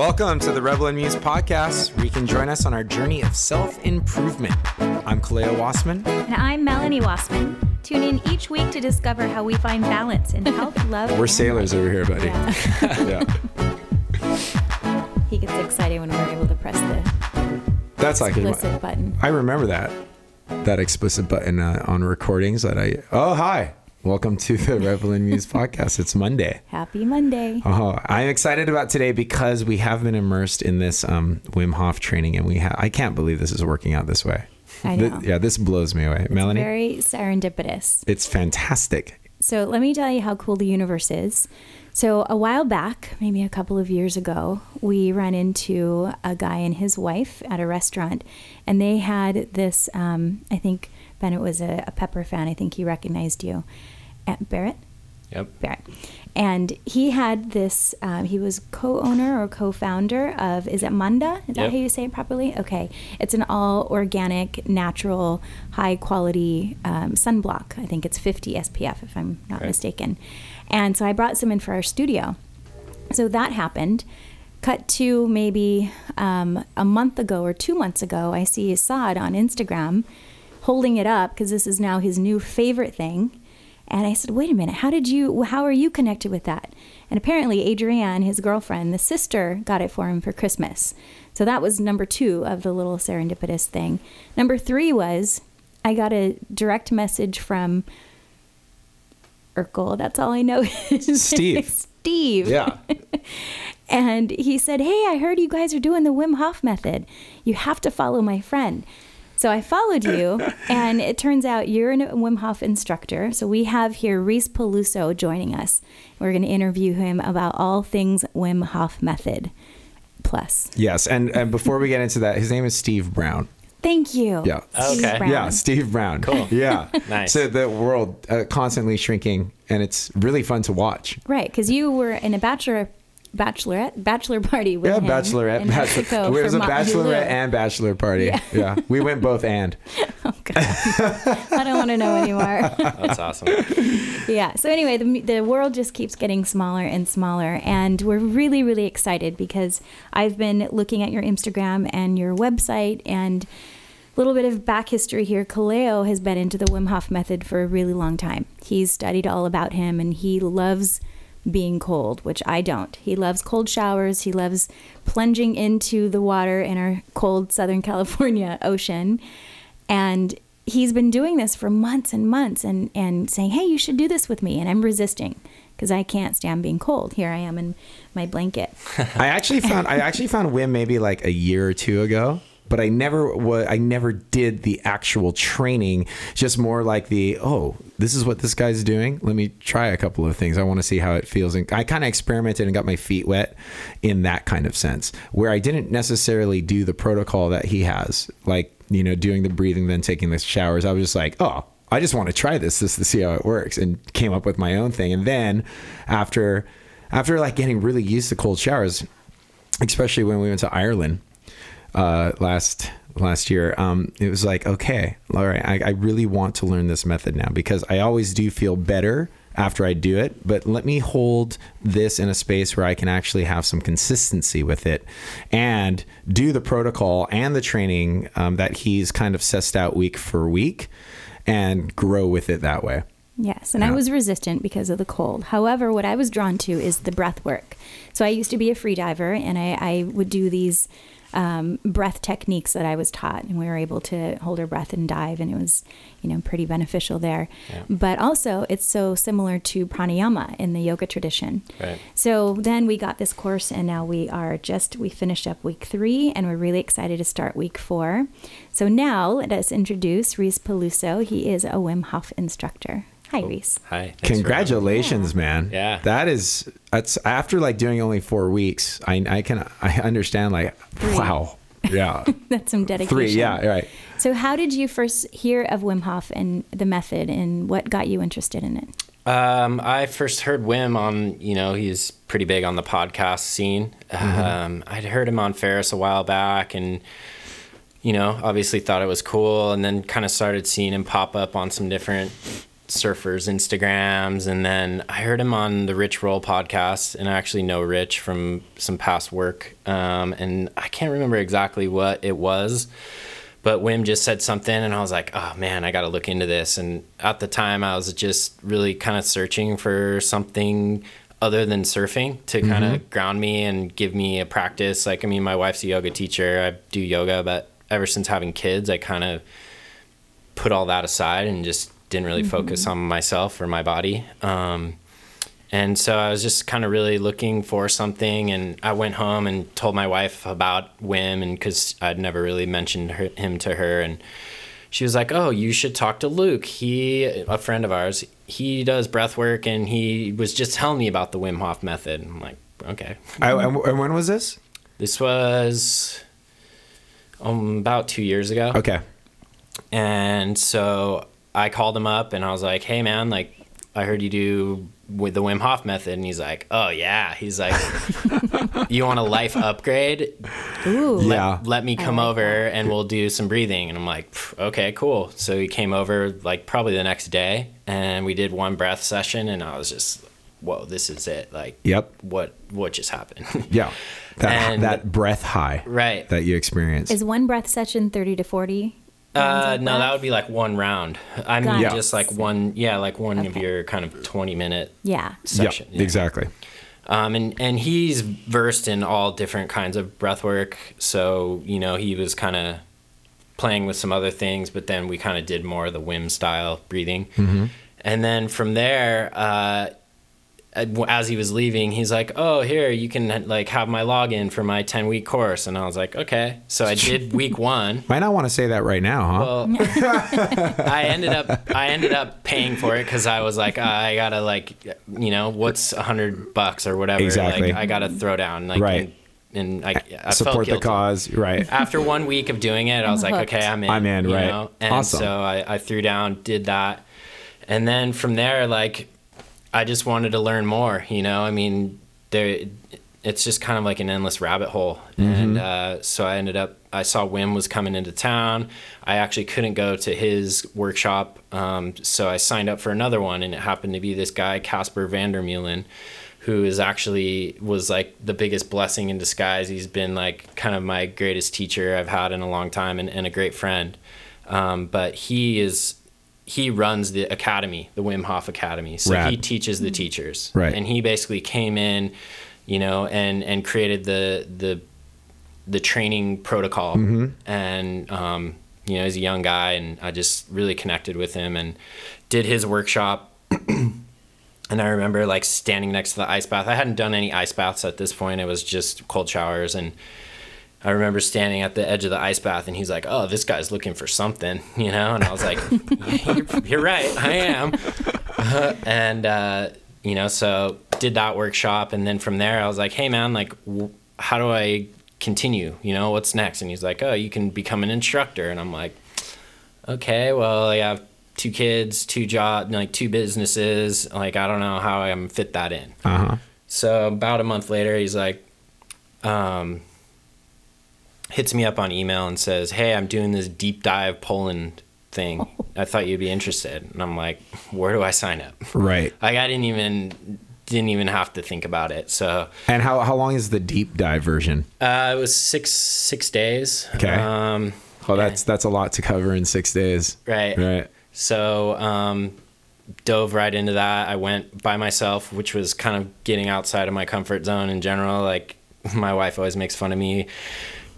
welcome to the Rebel and Muse podcast, where you can join us on our journey of self improvement. I'm Kaleo Wassman. And I'm Melanie Wassman. Tune in each week to discover how we find balance in health, love, We're sailors over here, buddy. Yeah. yeah. He gets excited when we're able to press the That's like explicit button. I remember that that explicit button uh, on recordings that I. Oh, hi. Welcome to the Rebel and Muse podcast. It's Monday. Happy Monday. Oh, I'm excited about today because we have been immersed in this um, Wim Hof training, and we have. I can't believe this is working out this way. I Th- know. yeah, this blows me away, Melanie. Very serendipitous. it's fantastic. So let me tell you how cool the universe is. So a while back, maybe a couple of years ago, we ran into a guy and his wife at a restaurant, and they had this. Um, I think Bennett was a, a Pepper fan. I think he recognized you, Uh, Barrett. Yep. Barrett. And he had this, um, he was co owner or co founder of, is it Manda? Is that Yep. how you say it properly? Okay. It's an all organic, natural, high quality um, sunblock. I think it's 50 SPF, if I'm not Right. mistaken. And so I brought some in for our studio. So that happened. Cut to maybe um, a month ago or two months ago, I see Assad on Instagram holding it up because this is now his new favorite thing. And I said, wait a minute, how did you, how are you connected with that? And apparently, Adrienne, his girlfriend, the sister, got it for him for Christmas. So that was number two of the little serendipitous thing. Number three was I got a direct message from Urkel. That's all I know. Steve. Steve. Yeah. And he said, Hey, I heard you guys are doing the Wim Hof method. You have to follow my friend. So I followed you, and it turns out you're a Wim Hof instructor. So we have here Reese Peluso joining us. We're going to interview him about all things Wim Hof method plus. Yes, and and before we get into that, his name is Steve Brown. Thank you. Yeah. Steve Okay. Brown. Yeah, Steve Brown. Cool. Yeah. Nice. So the world uh, constantly shrinking, and it's really fun to watch. Right, because you were in a bachelor, bachelorette, bachelor party with Yeah, him bachelorette. in bachelor. Mexico It was a bachelorette Lou. and bachelor party. Yeah. Yeah. We went both and. Oh, God. I don't want to know anymore. That's awesome. yeah. So anyway, the the world just keeps getting smaller and smaller, and we're really really excited because I've been looking at your Instagram and your website and. A little bit of back history here. Kaleo has been into the Wim Hof method for a really long time. He's studied all about him and he loves being cold, which I don't. He loves cold showers. He loves plunging into the water in our cold Southern California ocean. And he's been doing this for months and months and, and saying, hey, you should do this with me. And I'm resisting because I can't stand being cold. Here I am in my blanket. I actually found I actually found Wim maybe like a year or two ago, but I never wa I never did the actual training. Just more like the oh, this is what this guy's doing. Let me try a couple of things. I want to see how it feels, and I kind of experimented and got my feet wet in that kind of sense, where I didn't necessarily do the protocol that he has, like you know, doing the breathing, then taking the showers. I was just like, oh. I just want to try this just to see how it works and came up with my own thing. And then after after like getting really used to cold showers, especially when we went to Ireland uh, last last year, um, it was like, okay, all right, I, I really want to learn this method now because I always do feel better after I do it. But let me hold this in a space where I can actually have some consistency with it and do the protocol and the training um, that he's kind of sussed out week for week and grow with it that way. Yes, and I was resistant because of the cold. However, what I was drawn to is the breath work. So I used to be a free diver, and I, I would do these um, breath techniques that I was taught, and we were able to hold our breath and dive, and it was, you know, pretty beneficial there. Yeah. But also, it's so similar to pranayama in the yoga tradition. Right. So then we got this course, and now we are just, we finished up week three, and we're really excited to start week four. So now let us introduce Reese Peluso. He is a Wim Hof instructor. Hi, Reese. Hi. thanks for having me. Congratulations, man. Yeah. That is that's after like doing only four weeks, I I can I understand like wow. Yeah. That's some dedication. Three, yeah, right. So, how did you first hear of Wim Hof and the method, and what got you interested in it? Um, I first heard Wim on, you know, he's pretty big on the podcast scene. Um, I'd heard him on Ferriss a while back and, you know, obviously thought it was cool and then kind of started seeing him pop up on some different surfers Instagrams, and then I heard him on the Rich Roll podcast, and I actually know Rich from some past work, um, and I can't remember exactly what it was, but Wim just said something, and I was like, oh man, I got to look into this. And at the time, I was just really kind of searching for something other than surfing to kind of ground me and give me a practice. Like, I mean, my wife's a yoga teacher. I do yoga, but ever since having kids, I kind of put all that aside and just didn't really focus on myself or my body. Um, and so I was just kind of really looking for something. And I went home and told my wife about Wim, and because I'd never really mentioned her, him to her, and she was like, "Oh, you should talk to Luke. He, a friend of ours, he does breath work, and he was just telling me about the Wim Hof method." I'm like, "Okay." I, and, and when was this? This was um, about two years ago. Okay. And so I called him up and I was like, "Hey, man, like I heard you do with the Wim Hof method," and he's like, "Oh yeah." He's like, "You want a life upgrade? Ooh. Yeah. Let me come like over and we'll do some breathing." And I'm like, "Okay, cool." So he came over like probably the next day, and we did one breath session, and I was just, "Whoa, this is it!" Like, Yep. what what just happened? Yeah. That And- that breath high right. that you experience. Is one breath session 30 to 40? Uh, no, that would be like one round. I mean, Got it. just like one, yeah, like one of your kind of 20 minute Yeah. section. Yeah, exactly. Um, and, and he's versed in all different kinds of breath work. So, you know, he was kind of playing with some other things, but then we kind of did more of the Wim style breathing. And then from there, uh, Uh, as he was leaving, he's like, "Oh, here you can like have my login for my ten week course," and I was like, "Okay." So I did week one. Might not want to say that right now, huh? Well, I ended up I ended up paying for it because I was like uh, I gotta like you know what's a hundred bucks or whatever Exactly. like I gotta throw down like Right. and, and I, I felt Support the cause, right? After one week of doing it, I was like, hooked. okay, I'm in. I'm in, you right. know? And Awesome. so I, I threw down, did that, and then from there, like, I just wanted to learn more. You know, I mean, there, it's just kind of like an endless rabbit hole. Mm-hmm. And uh, so I ended up, I saw Wim was coming into town. I actually couldn't go to his workshop, um, so I signed up for another one, and it happened to be this guy Kasper van der Meulen who is actually was like the biggest blessing in disguise. He's been like kind of my greatest teacher I've had in a long time and, and a great friend. Um, but he is he runs the academy, the Wim Hof Academy. So Rad. he teaches the teachers. Right. And he basically came in, you know, and and created the the the training protocol. And um, you know, he's a young guy and I just really connected with him and did his workshop and I remember like standing next to the ice bath. I hadn't done any ice baths at this point. It was just cold showers. And I remember standing at the edge of the ice bath and he's like, Oh, this guy's looking for something, you know? And I was like, yeah, you're, you're right. I am. and, uh, you know, so did that workshop. And then from there, I was like, Hey, man, like, w- how do I continue? You know, what's next? And he's like, Oh, you can become an instructor. And I'm like, okay, well, I have two kids, two job, like two businesses. Like, I don't know how I'm fit that in. Uh huh. So about a month later, he's like, um, hits me up on email and says, "Hey, I'm doing this deep dive Poland thing. I thought you'd be interested." And I'm like, "Where do I sign up?" Right. Like, I didn't even didn't even have to think about it. So And how how long is the deep dive version? uh, it was six six days. Okay. Um, Well, that's that's a lot to cover in six days. right. Right. So um, dove right into that. I went by myself, which was kind of getting outside of my comfort zone in general. Like my wife always makes fun of me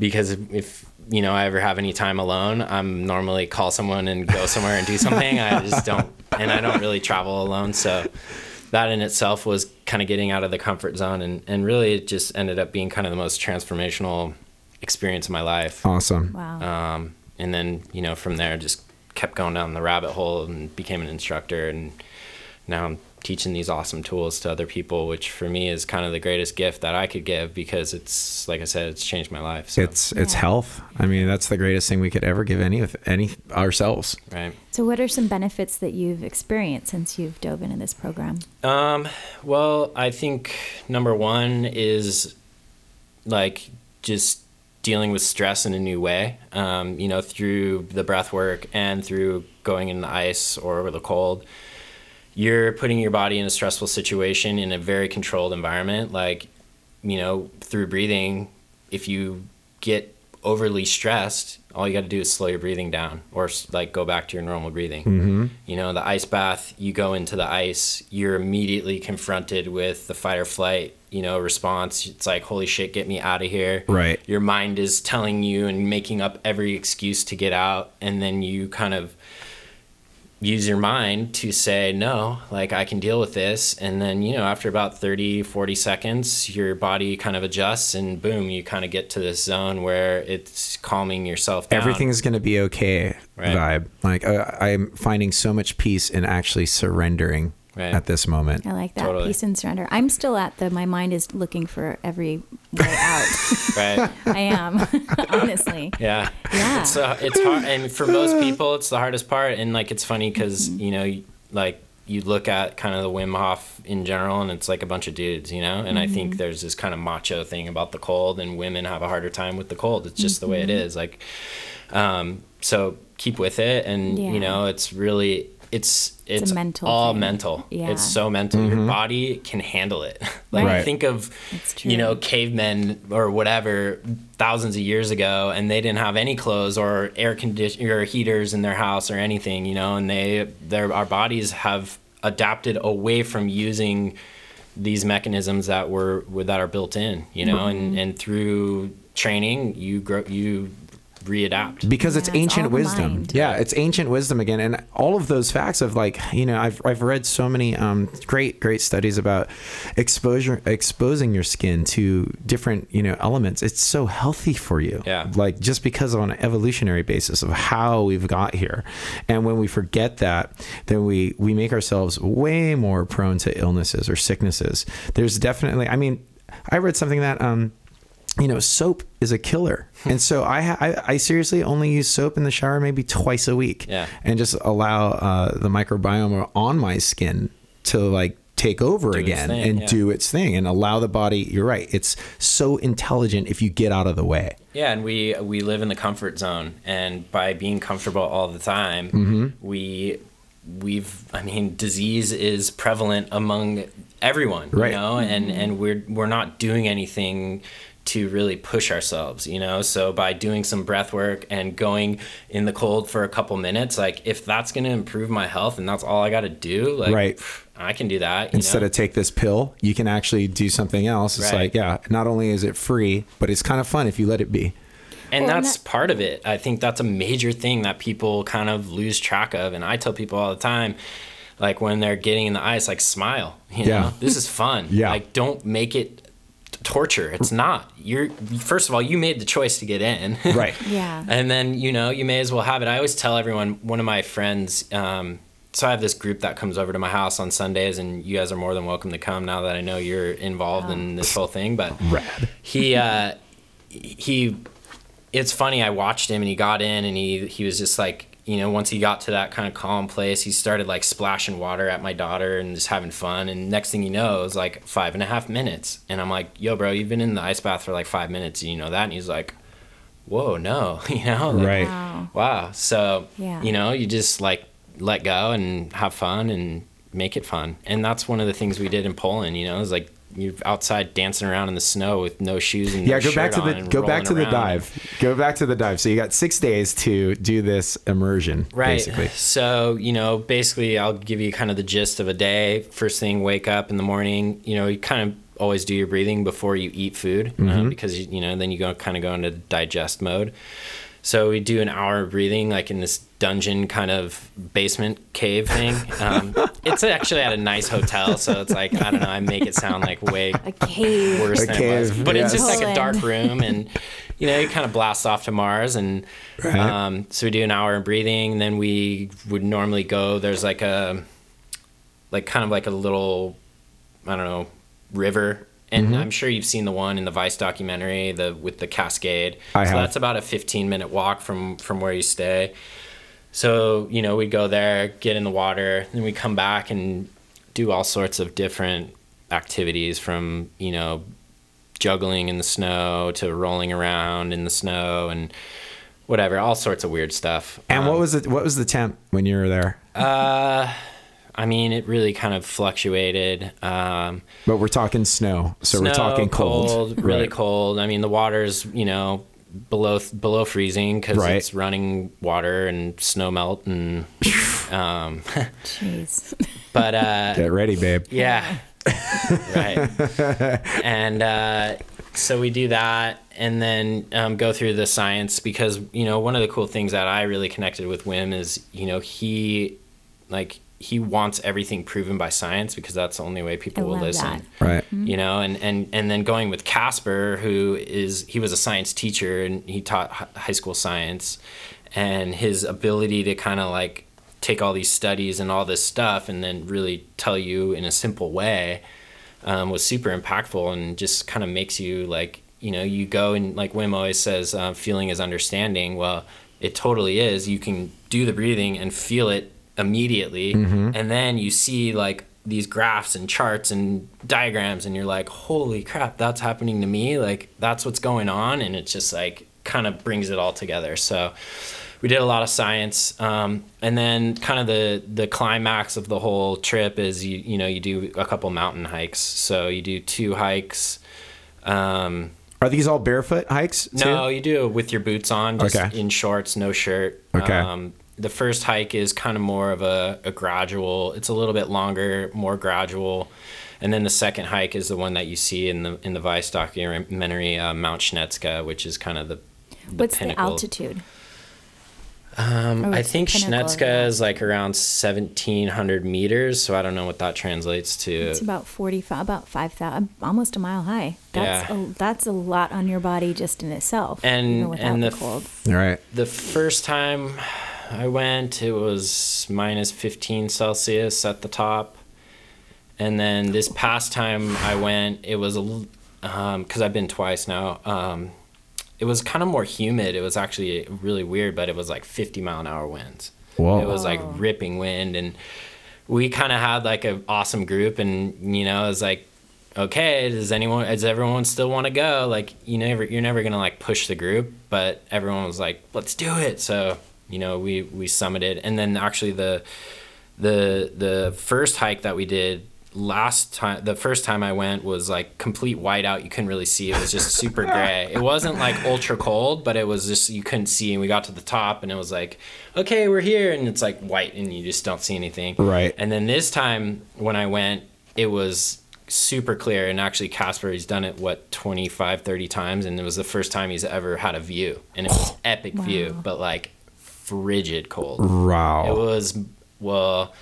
because if you know I ever have any time alone, I'm normally call someone and go somewhere and do something. I just don't, and I don't really travel alone. So that in itself was kind of getting out of the comfort zone, and and really it just ended up being kind of the most transformational experience of my life. Awesome. Wow. Um, and then, you know, from there, just kept going down the rabbit hole and became an instructor. And now I'm teaching these awesome tools to other people, which for me is kind of the greatest gift that I could give because it's, like I said, it's changed my life. So, It's it's Yeah. health. I mean, that's the greatest thing we could ever give any of any ourselves. right. so, what are some benefits that you've experienced since you've dove into this program? Um, well, I think number one is like just dealing with stress in a new way. Um, you know, through the breath work and through going in the ice or the cold. You're putting your body in a stressful situation in a very controlled environment like you know through breathing if you get overly stressed all you got to do is slow your breathing down or like go back to your normal breathing Mm-hmm. you know the ice bath you go into the ice you're immediately confronted with the fight or flight you know response it's like holy shit get me out of here Right. your mind is telling you and making up every excuse to get out and then you kind of use your mind to say no like i can deal with this and then you know after about 30 40 seconds your body kind of adjusts and boom you kind of get to this zone where it's calming yourself down Everything's going to be okay Right. vibe. Like uh, I'm finding so much peace in actually surrendering Right. at this moment. I like that Totally. peace and surrender. I'm still at the my mind is looking for every way out. right I am honestly. yeah Yeah. it's uh, it's hard and for most people it's the hardest part and like it's funny because Mm-hmm. you know like you look at kind of the Wim Hof in general and it's like a bunch of dudes you know and I Mm-hmm. think there's this kind of macho thing about the cold and women have a harder time with the cold it's just the way it Mm-hmm. like um so keep with it and Yeah. you know it's really it's it's, a mental all thing. mental Yeah. it's so mental your body can handle it like Right. think of you know cavemen or whatever thousands of years ago and they didn't have any clothes or air condition or heaters in their house or anything you know and they their our bodies have adapted away from using these mechanisms that were that are built in you know Mm-hmm. and and through training you grow you readapt because it's Yeah, it's ancient all wisdom. mind. Yeah, it's ancient wisdom again, and all of those facts of like you know I've I've read so many um, great great studies about exposure exposing your skin to different you know elements. It's so healthy for you. Yeah. like just because on an evolutionary basis of how we've got here, and when we forget that, then we we make ourselves way more prone to illnesses or sicknesses. There's definitely, I mean, I read something that um you know, soap is a killer, and so I, I I seriously only use soap in the shower maybe twice a week, Yeah. and just allow uh, the microbiome on my skin to like take over its again thing, and yeah. do its thing, and allow the body. You're right; it's so intelligent if you get out of the way. Yeah, and we we live in the comfort zone, and by being comfortable all the time, Mm-hmm. we we've I mean, disease is prevalent among everyone, Right. you know, and and we're we're not doing anything to really push ourselves, you know. So by doing some breath work and going in the cold for a couple minutes, like if that's going to improve my health and that's all I got to do, like Right. I can do that. You Instead know? of take this pill, you can actually do something else. It's Right. like, yeah, not only is it free, but it's kind of fun if you let it be. and Well, and that's that- part of it i think that's a major thing that people kind of lose track of and i tell people all the time like when they're getting in the ice like smile you Yeah. know this is fun Yeah. like don't make it t- torture it's not you're first of all you made the choice to get in Right. Yeah. and then you know you may as well have it i always tell everyone one of my friends um, so i have this group that comes over to my house on sundays and you guys are more than welcome to come now that i know you're involved in this whole thing but Rad. he uh he it's funny i watched him and he got in and he he was just like you know once he got to that kind of calm place he started like splashing water at my daughter and just having fun. And next thing you know it was like five and a half minutes. And i'm like yo bro you've been in the ice bath for like five minutes. And you know that? And he's like whoa no. You know? Like, Right. Wow. wow. So Yeah. you know you just like let go and have fun and make it fun. And that's one of the things we did in poland you know is like you're outside dancing around in the snow with no shoes and yeah no go back to the go back to the dive. Go back to the dive. So you got six days to do this immersion right. basically. So you know basically i'll give you kind of the gist of a day. First thing wake up in the morning. You know you kind of always do your breathing before you eat food uh, because you, you know then you go kind of go into digest mode so we do an hour of breathing like in this dungeon kind of basement cave thing um, it's actually at a nice hotel so it's like i don't know i make it sound like way A cave. worse A than it was. cave, But it's just like a dark room, and you know, you kind of blast off to Mars, and Right. um, so we do an hour of breathing. Then we would normally go. There's like a, like kind of like a little, I don't know, river. And Mm-hmm. I'm sure you've seen the one in the Vice documentary, the with the cascade. I so have. that's about a 15 minute walk from from where you stay. So you know, we'd go there, get in the water, then we come back and do all sorts of different activities from you know juggling in the snow to rolling around in the snow and whatever, all sorts of weird stuff. and Um, what was it what was the temp when you were there uh, I mean, it really kind of fluctuated. Um, But we're talking snow, so we're snow, talking cold, really Right. cold. I mean, the water's you know below below freezing because Right. it's running water and snow melt and um, Jeez. but uh, Get ready, babe. yeah, right. and uh, so we do that, and then um, go through the science because you know one of the cool things that I really connected with Wim is you know he like he wants everything proven by science because that's the only way people I will listen that. Right. you know and, and and then going with Kasper who is he was a science teacher and he taught high school science and his ability to kind of like take all these studies and all this stuff and then really tell you in a simple way um, was super impactful and just kind of makes you like you know you go and like wim always says uh, feeling is understanding well it totally is you can do the breathing and feel it immediately and then you see like these graphs and charts and diagrams and you're like holy crap that's happening to me like that's what's going on and it's just like kind of brings it all together so we did a lot of science um, and then kind of the the climax of the whole trip is you you know you do a couple mountain hikes so you do two hikes um, Are these all barefoot hikes? Too? no, you do with your boots on, just Okay. in shorts, no shirt. Okay. Um, the first hike is kind of more of a, a gradual. It's a little bit longer, more gradual, and then the second hike is the one that you see in the in the Vice documentary, uh, Mount Schnetzka, which is kind of the, the What's pinnacle. the altitude? Um, Oh, I think pinnacle, Schnetzka is like around seventeen hundred meters, so I don't know what that translates to. It's about 45, about 5,000, almost a mile high. That's, Yeah. a, that's a lot on your body just in itself. And- and the, the f- cold. All right. the first time I went, it was minus 15 Celsius at the top. And then this past time I went, it was a because I've been twice now. Um, it was kind of more humid. It was actually really weird, but it was like 50 mile an hour winds. Whoa. It was like ripping wind, and we kind of had like an awesome group, and you know, it was like, okay, does anyone, does everyone still want to go? Like, you never, you're never gonna like push the group, but everyone was like, let's do it. So you know, we we summited, and then actually the the the first hike that we did last time the first time i went was like complete whiteout. You couldn't really see. It was just super gray. It wasn't like ultra cold but it was just you couldn't see. And we got to the top and it was like okay we're here. And it's like white and you just don't see anything. Right. and then this time when i went it was super clear. And actually Kasper he's done it what 25 30 times? And it was the first time he's ever had a view. And it was epic view. But like frigid cold Wow. it was well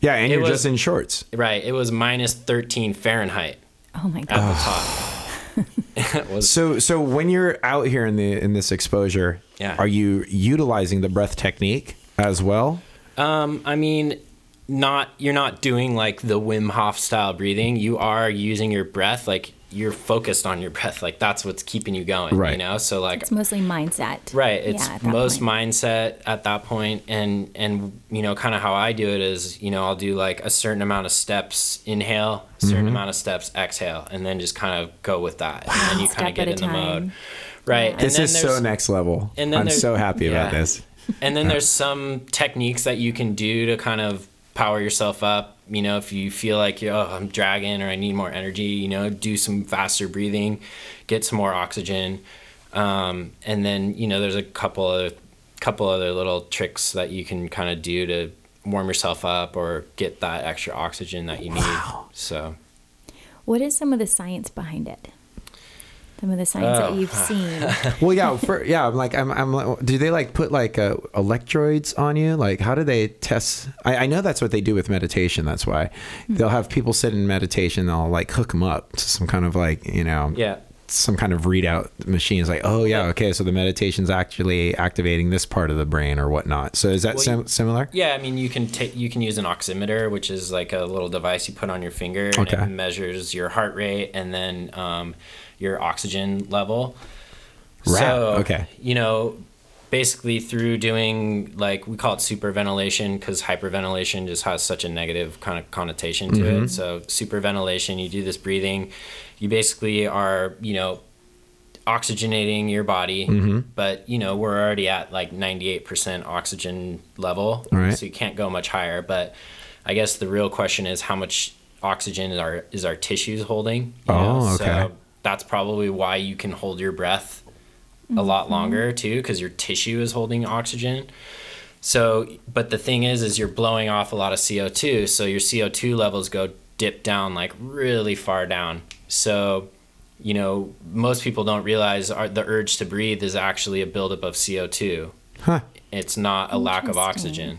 yeah, and you're was- just in shorts. right. It was minus thirteen Fahrenheit Oh my at God. the top. was So so when you're out here in the in this exposure, Yeah. are you utilizing the breath technique as well? um I mean not you're not doing like the Wim Hof style breathing. You are using your breath like you're focused on your breath. Like that's what's keeping you going, Right. you know? So like It's mostly mindset. Right. It's Yeah, most point. mindset at that point, and and you know, kind of how I do it is, you know, I'll do like a certain amount of steps, inhale, a certain mm-hmm. amount of steps, exhale, and then just kind of go with that, and then you kind of get in a the mode. Right. Yeah. And This then is so next level. and then I'm so happy about this. and then there's some techniques that you can do to kind of power yourself up. You know, if you feel like you're, oh, I'm dragging or I need more energy, you know, do some faster breathing, get some more oxygen, um, and then you know, there's a couple of couple other little tricks that you can kind of do to warm yourself up or get that extra oxygen that you need. So. What is some of the science behind it? Some of the signs Oh. that you've seen. Well, yeah, for, yeah. I'm like, I'm, I'm. like, Do they like put like uh, electrodes on you? Like, how do they test? I, I know that's what they do with meditation. That's why they'll have people sit in meditation. They'll like hook them up to some kind of like you know, Yeah. some kind of readout machine. It's like, oh yeah, Yeah. okay, so the meditation's actually activating this part of the brain or whatnot. So is that Well, sim- similar? Yeah, I mean you can take you can use an oximeter, which is like a little device you put on your finger and Okay. it measures your heart rate and then um, your oxygen level. Right, So okay. you know, basically through doing like we call it superventilation because hyperventilation just has such a negative kind of connotation to Mm-hmm. it. So superventilation, you do this breathing, you basically are you know oxygenating your body Mm-hmm. but you know we're already at like 98% oxygen level Right. so you can't go much higher but I guess the real question is how much oxygen is our is our tissues holding. you Oh, okay. So that's probably why you can hold your breath a lot mm-hmm. longer too, because your tissue is holding oxygen. So, but the thing is, is you're blowing off a lot of CO2. So your CO2 levels go dip down like really far down. So, you know, most people don't realize our, the urge to breathe is actually a buildup of CO2. Huh. It's not a lack of oxygen.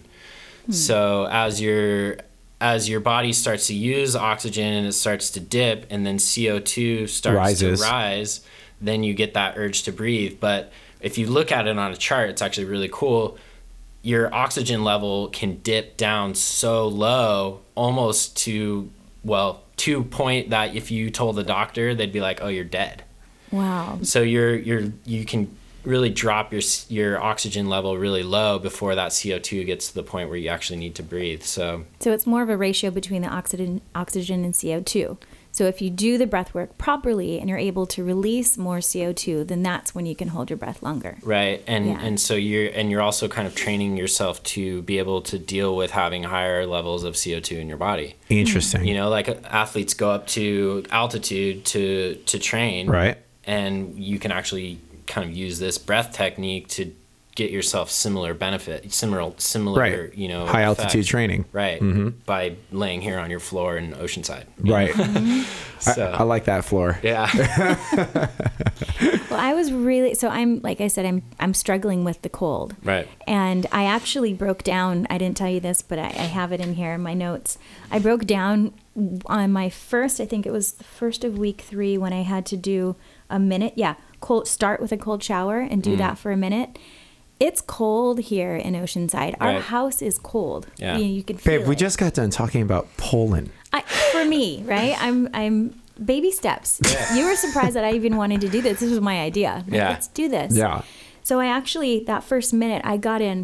Hmm. So as your as your body starts to use oxygen and it starts to dip, and then CO2 starts Rises. to rise, then you get that urge to breathe. But if you look at it on a chart, it's actually really cool. Your oxygen level can dip down so low, almost to well, to point that if you told the doctor, they'd be like, "Oh, you're dead." Wow. So you're you're you can really drop your your oxygen level really low before that CO2 gets to the point where you actually need to breathe. So So it's more of a ratio between the oxygen, oxygen and CO2. So if you do the breath work properly and you're able to release more CO2, then that's when you can hold your breath longer. right and Yeah. and so you're and you're also kind of training yourself to be able to deal with having higher levels of CO2 in your body. Interesting. You know, like uh, athletes go up to altitude to to train. Right. And you can actually kind of use this breath technique to get yourself similar benefit, similar similar, Right. you know, High altitude effect. training. Right. Mm-hmm. By laying here on your floor in Oceanside. Right. Mm-hmm. So, I, I like that floor. yeah. Well, I was really so I'm like I said I'm I'm struggling with the cold. Right. And I actually broke down. I didn't tell you this, but I, I have it in here in my notes. I broke down on my first. I think it was the first of week three when I had to do a minute. Yeah, cold. Start with a cold shower and Mm. do that for a minute. It's cold here in Oceanside. Our Right. house is cold. Yeah. you, you can feel Babe, we just got done talking about Poland. I, for me, right? I'm I'm baby steps. Yeah. You were surprised that I even wanted to do this. This was my idea. Like, Yeah. let's do this. Yeah. So I actually that first minute I got in,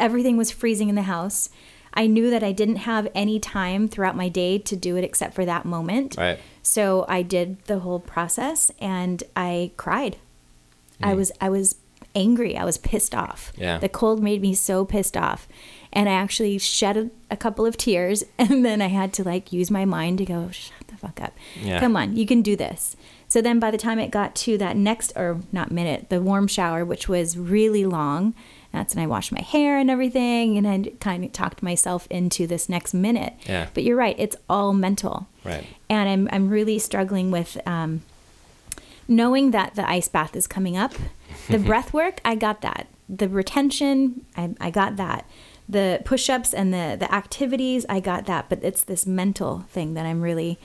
everything was freezing in the house. I knew that I didn't have any time throughout my day to do it except for that moment. Right. So I did the whole process and I cried. I hmm. was I was angry. I was pissed off. Yeah. The cold made me so pissed off. And I actually shed a, a couple of tears and then I had to like use my mind to go shut the fuck up. Yeah. Come on, you can do this. So then by the time it got to that next or not minute, the warm shower which was really long, that's when I washed my hair and everything and I kind of talked myself into this next minute. Yeah. But you're right, it's all mental Right. and I'm I'm really struggling with um, knowing that the ice bath is coming up. The breath work, I got that. The retention, I, I got that. The push-ups and the the activities, I got that. But it's this mental thing that I'm really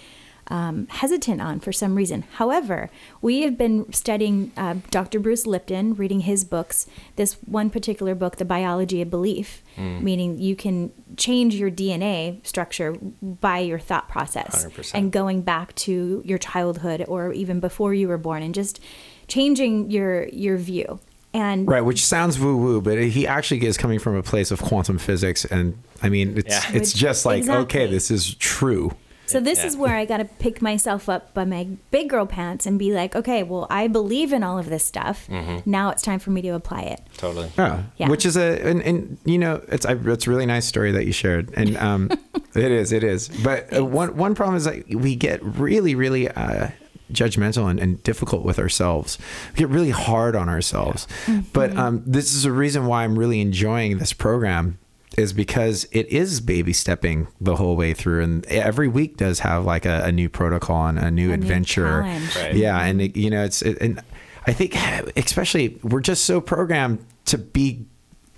um, hesitant on for some reason. However, we have been studying uh, Dr. Bruce Lipton, reading his books. This one particular book, The Biology of Belief, meaning you can change your DNA structure by your thought process 100%. and going back to your childhood or even before you were born and just changing your your view. And Right, which sounds woo woo, but he actually is coming from a place of quantum physics, and I mean, it's Yeah. it's just like okay, this is true. So this Yeah. is where I got to pick myself up by my big girl pants and be like, okay, well, I believe in all of this stuff. Now it's time for me to apply it. Totally. Yeah, Yeah. which is a and, and you know it's I, it's a really nice story that you shared, and um, it is it is. But uh, one one problem is that we get really really uh, judgmental and, and difficult with ourselves. We get really hard on ourselves. But um, this is a reason why I'm really enjoying this program is because it is baby stepping the whole way through and every week does have like a, a new protocol and a new new adventure challenge. Right. yeah and it, you know it's it, and i think especially we're just so programmed to be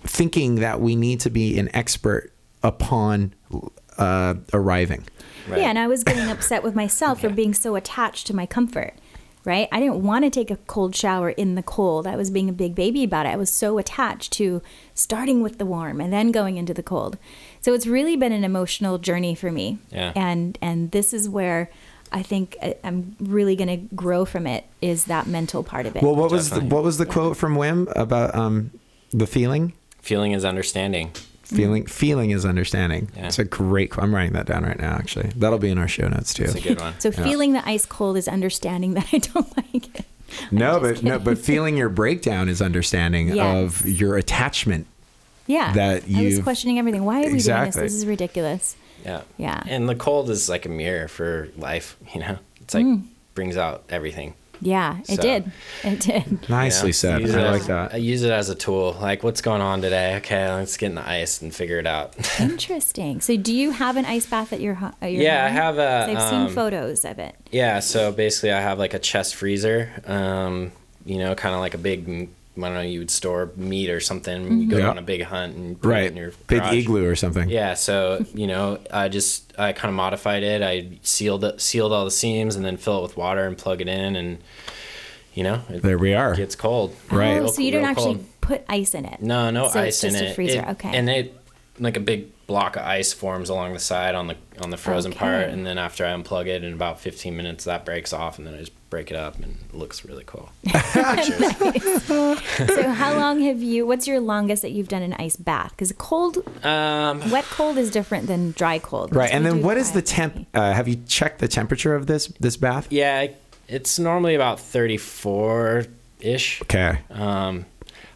thinking that we need to be an expert upon uh, arriving Right. Yeah, and I was getting upset with myself for being so attached to my comfort. Right? I didn't want to take a cold shower in the cold. I was being a big baby about it. I was so attached to starting with the warm and then going into the cold. So it's really been an emotional journey for me. Yeah. And and this is where I think I- I'm really going to grow from it is that mental part of it. well what was the, what was the quote from wim about um, the feeling Feeling is understanding. Feeling feeling is understanding Yeah. it's a great i'm writing that down right now actually that'll be in our show notes too It's a good one. so feeling the ice cold is understanding that I don't like it. no but just no but feeling your breakdown is understanding Yes. of your attachment Yeah. that I was you've- questioning everything. Why are we doing this? This is ridiculous. Yeah. Yeah. And the cold is like a mirror for life, you know? It's like mm. brings out everything. Yeah, it So- did. It did. Nicely Yeah. said. Use I like as- that. I use it as a tool. Like, what's going on today? Okay, let's get in the ice and figure it out. Interesting. So, do you have an ice bath at your home? Yeah, I have a, I've seen um, photos of it. yeah, so basically, I have like a chest freezer. Um, you know, kind of like a big. I don't know. You would store meat or something. You go Yeah. on a big hunt and put it Right. in your Big igloo or something. Yeah, so you know, I just I kind of modified it. I sealed it, sealed all the seams, and then fill it with water and plug it in, and you know, it There we are. It gets cold. Right. Oh, so you don't actually cold. put ice in it. No, no so ice it's just in a it. freezer. It- okay. And it like a big block of ice forms along the side on the on the frozen part, and then after I unplug it in about 15 minutes, that breaks off, and then I just break it up, and it looks really cool. Pictures. so, how long have you? What's your longest that you've done an ice bath? Because cold, um, wet cold is different than dry cold. Right. And then what is the temp? Uh, have you checked the temperature of this this bath? yeah, it's normally about 34 ish. Okay. Um,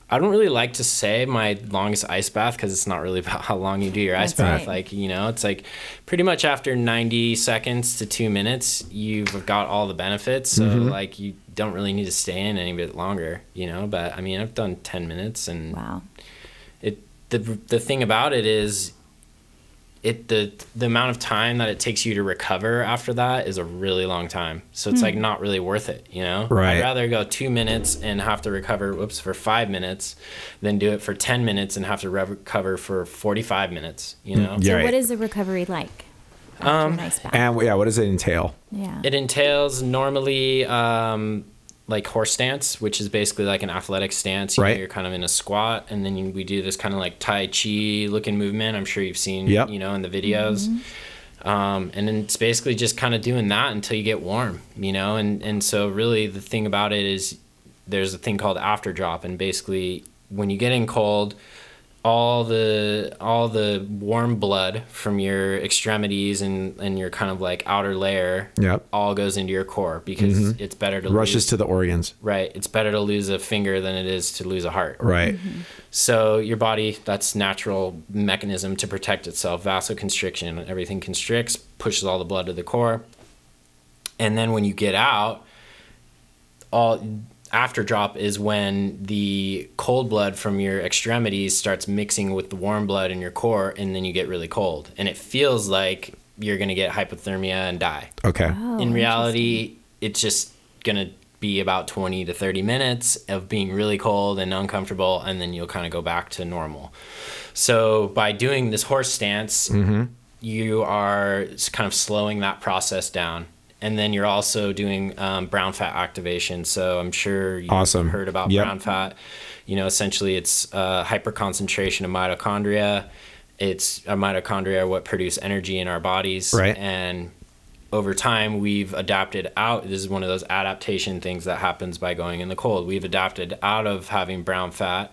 I don't really like to say my longest ice bath because it's not really about how long you do your ice That's bath. right. Like, you know, it's like pretty much after 90 seconds to two minutes, you've got all the benefits. So, Mm-hmm. like, you don't really need to stay in any bit longer, you know? But I mean, I've done 10 minutes and Wow. it, the, the thing about it is, it the the amount of time that it takes you to recover after that is a really long time. So it's like not really worth it, you know. Right. I'd rather go two minutes and have to recover, whoops, for five minutes, than do it for ten minutes and have to recover for forty five minutes. You know. Yeah. So, right. what is the recovery like? After Um, an ice bath. And yeah, what does it entail? yeah. It entails normally um, like horse stance, which is basically like an athletic stance. You know, Right. you're kind of in a squat, and then you, we do this kind of like Tai Chi looking movement. I'm sure you've seen, Yep. you know, in the videos. Um, and then it's basically just kind of doing that until you get warm, you know. And and so really the thing about it is there's a thing called after drop, and basically when you get in cold, all the all the warm blood from your extremities and and your kind of like outer layer Yep. all goes into your core because mm-hmm. it's better to Rushes lose, to the organs. right it's better to lose a finger than it is to lose a heart Right. Mm-hmm. so your body that's natural mechanism to protect itself vasoconstriction everything constricts pushes all the blood to the core and then when you get out all after drop is when the cold blood from your extremities starts mixing with the warm blood in your core and then you get really cold. And it feels like you're going to get hypothermia and die. Okay. Oh, in reality it's just going to be about 20 to 30 minutes of being really cold and uncomfortable and then you'll kind of go back to normal. So by doing this horse stance mm-hmm. you are kind of slowing that process down and then you're also doing um, brown fat activation so i'm sure you've Awesome. heard about Yep. brown fat you know essentially it's uh, hyperconcentration of mitochondria it's our mitochondria what produce energy in our bodies Right. and over time we've adapted out this is one of those adaptation things that happens by going in the cold we've adapted out of having brown fat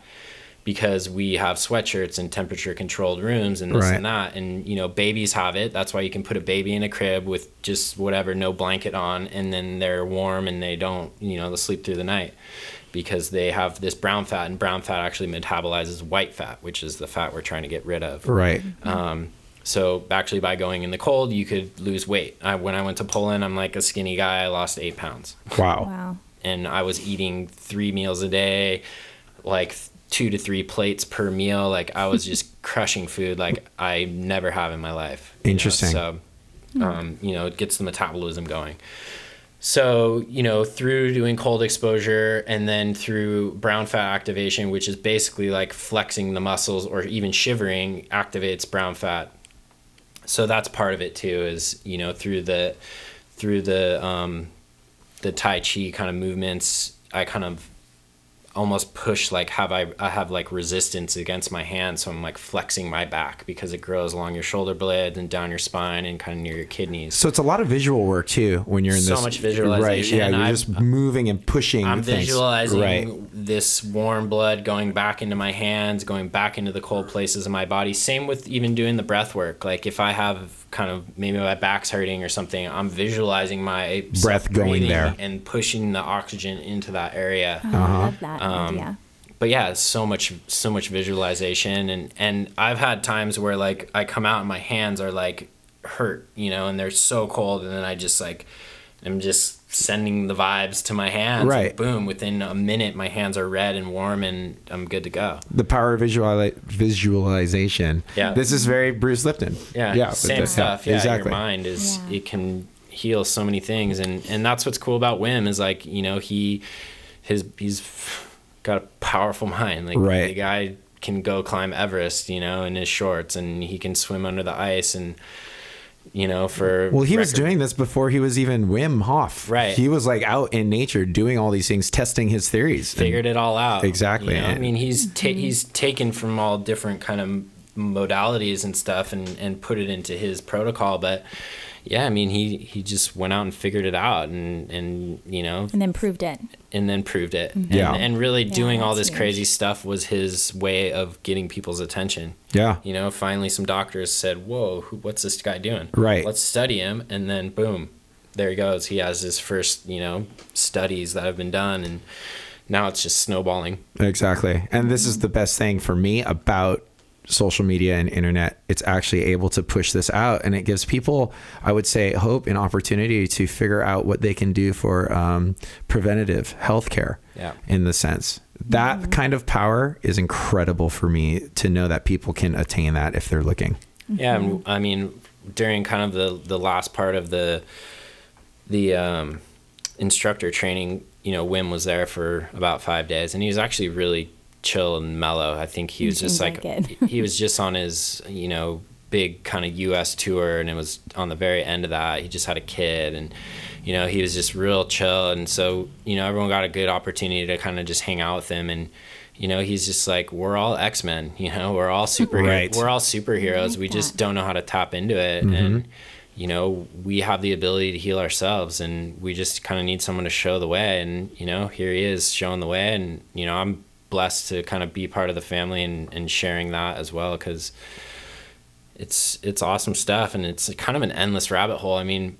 because we have sweatshirts and temperature controlled rooms and this Right. and that and you know babies have it that's why you can put a baby in a crib with just whatever no blanket on and then they're warm and they don't you know they sleep through the night because they have this brown fat and brown fat actually metabolizes white fat which is the fat we're trying to get rid of Right. um, so actually, by going in the cold, you could lose weight. I, when I went to Poland, I'm like a skinny guy. I lost eight pounds, Wow. Wow. and I was eating three meals a day, like two to three plates per meal. Like I was just crushing food like I never have in my life. you know? Interesting. So, um, you know, it gets the metabolism going. So, you know, through doing cold exposure and then through brown fat activation, which is basically like flexing the muscles or even shivering, activates brown fat. So that's part of it too, is, you know, through the through the um the Tai Chi kind of movements, I kind of almost push like have I, I have like resistance against my hand so i'm like flexing my back because it grows along your shoulder blades and down your spine and kind of near your kidneys So it's a lot of visual work too when you're in So this. So much visualization. Right. Yeah. You're I've- just moving and pushing. i'm things. visualizing Right. this warm blood going back into my hands going back into the cold places of my body same with even doing the breath work like if i have kind of maybe my back's hurting or something i'm visualizing my Breath going breathing there. and pushing the oxygen into that area Oh, Uh-huh. I love that Um, idea. but yeah, it's so much so much visualization and and I've had times where like I come out and my hands are like hurt, you know, and they're so cold, and then I just like, I'm just sending the vibes to my hands. Right. And boom, within a minute, my hands are red and warm, and I'm good to go. The power of visual visualization. Yeah. This is very Bruce Lipton. Yeah, Yeah. same the- stuff. Yeah, exactly. your mind is Yeah. it can heal so many things, and and that's what's cool about Wim is like you know he his he's got a powerful mind. Like Right. the guy can go climb Everest, you know, in his shorts, and he can swim under the ice, and you know for Well, he was doing this before he was even Wim Hof. Right. He was like out in nature doing all these things, testing his theories. Figured it all out. Exactly. You know? I mean, he's ta- mm-hmm. he's taken from all different kind of modalities and stuff, and and put it into his protocol. But yeah, I mean, he he just went out and figured it out, and and you know, and then proved it. and then proved it. Mm-hmm. And, Yeah. and really Yeah, doing all this huge. crazy stuff was his way of getting people's attention. Yeah. You know, finally some doctors said, "Whoa, who, what's this guy doing? Right. Let's study him." And then boom, there he goes. He has his first, you know, studies that have been done, and now it's just snowballing. Exactly. And this is the best thing for me about social media and internet. It's actually able to push this out and it gives people, I would say, hope and opportunity to figure out what they can do for um, preventative healthcare Yeah. in the sense. That kind of power is incredible for me to know that people can attain that if they're looking. Yeah, and I mean, during kind of the the last part of the the um, instructor training, you know, Wim was there for about five days, and he was actually really chill and mellow. I think he was just like, like he was just on his you know big kind of U.S. tour, and it was on the very end of that. He just had a kid, and you know he was just real chill, and so you know everyone got a good opportunity to kind of just hang out with him and. You know, he's just like we're all X Men. You know, we're all superheroes. Right. We're all superheroes. like we just that. don't know how to tap into it mm-hmm. and you know we have the ability to heal ourselves and we just kind of need someone to show the way and you know here he is showing the way and you know i'm blessed to kind of be part of the family and, and sharing that as well because it's it's awesome stuff and it's kind of an endless rabbit hole i mean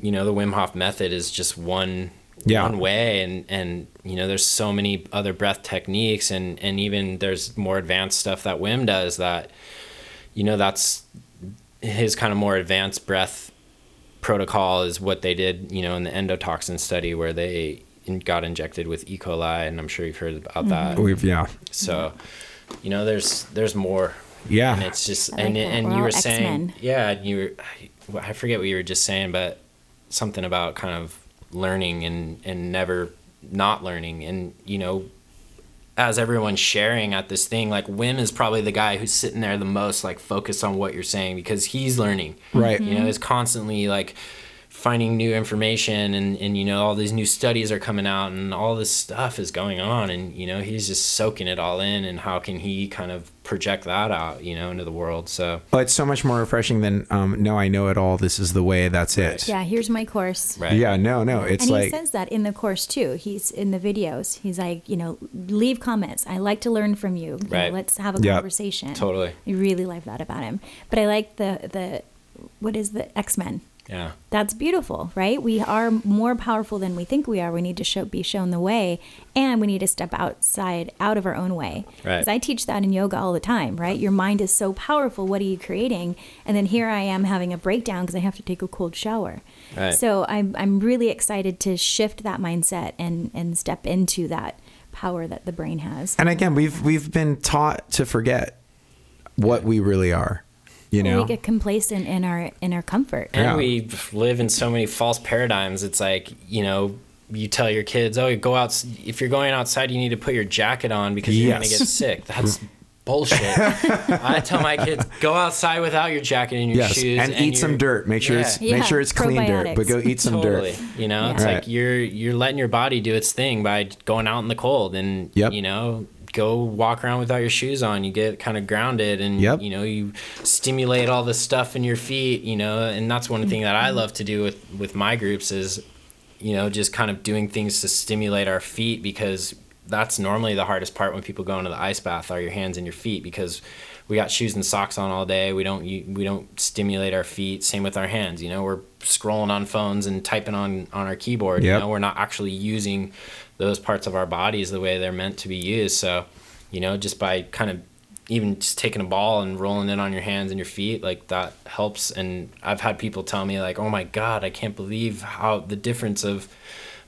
you know the wim hof method is just one Yeah. one way and and you know there's so many other breath techniques and and even there's more advanced stuff that wim does that you know that's his kind of more advanced breath protocol is what they did you know in the endotoxin study where they got injected with E. coli and I'm sure you've heard about mm-hmm. that We've, yeah. so you know there's there's more Yeah. and it's just I like and that. and you were saying X-Men. yeah and you were I forget what you were just saying but something about kind of learning and and never not learning and you know as everyone's sharing at this thing like Wim is probably the guy who's sitting there the most like focused on what you're saying because he's learning Right. you know mm-hmm. is constantly like finding new information and and you know all these new studies are coming out and all this stuff is going on and you know he's just soaking it all in and how can he kind of project that out you know into the world so Well, it's so much more refreshing than, um, no, I know it all. This is the way. That's it. Yeah, here's my course. right Yeah, no, no. It's and he says that in the course too. He's in the videos. He's like, you know, leave comments. I like to learn from you. You know, Right. let's have a Yeah, conversation. totally. I really like that about him. But I like the the what is the X Men? Yeah That's beautiful, right? We are more powerful than we think we are. We need to show, be shown the way, and we need to step outside, out of our own way. Right. Because I teach that in yoga all the time, right? Your mind is so powerful. What are you creating? And then here I am having a breakdown because I have to take a cold shower. Right. So I'm I'm really excited to shift that mindset and and step into that power that the brain has. and again, we've we've been taught to forget what we really are. You know, we get complacent in our in our comfort. and Yeah. we live in so many false paradigms it's like you know you tell your kids oh go out if you're going outside you need to put your jacket on because you're going to get sick that's bullshit i tell my kids go outside without your jacket and your yes, shoes and, eat some dirt. Make sure it's Yeah. make sure it's clean dirt, but go eat some totally. dirt. You know, Yeah. it's Right. like you're you're letting your body do its thing by going out in the cold, and Yep. you know, go walk around without your shoes on. You get kind of grounded, and Yep. you know, you stimulate all the stuff in your feet. You know, and that's one thing that I mm-hmm. love to do with with my groups is, you know, just kind of doing things to stimulate our feet because that's normally the hardest part when people go into the ice bath are your hands and your feet because we got shoes and socks on all day. We don't we don't stimulate our feet. Same with our hands. You know, we're scrolling on phones and typing on on our keyboard. Yep. You know, we're not actually using those parts of our bodies the way they're meant to be used. So, you know, just by kind of even just taking a ball and rolling it on your hands and your feet like that helps and i've had people tell me like oh my god i can't believe how the difference of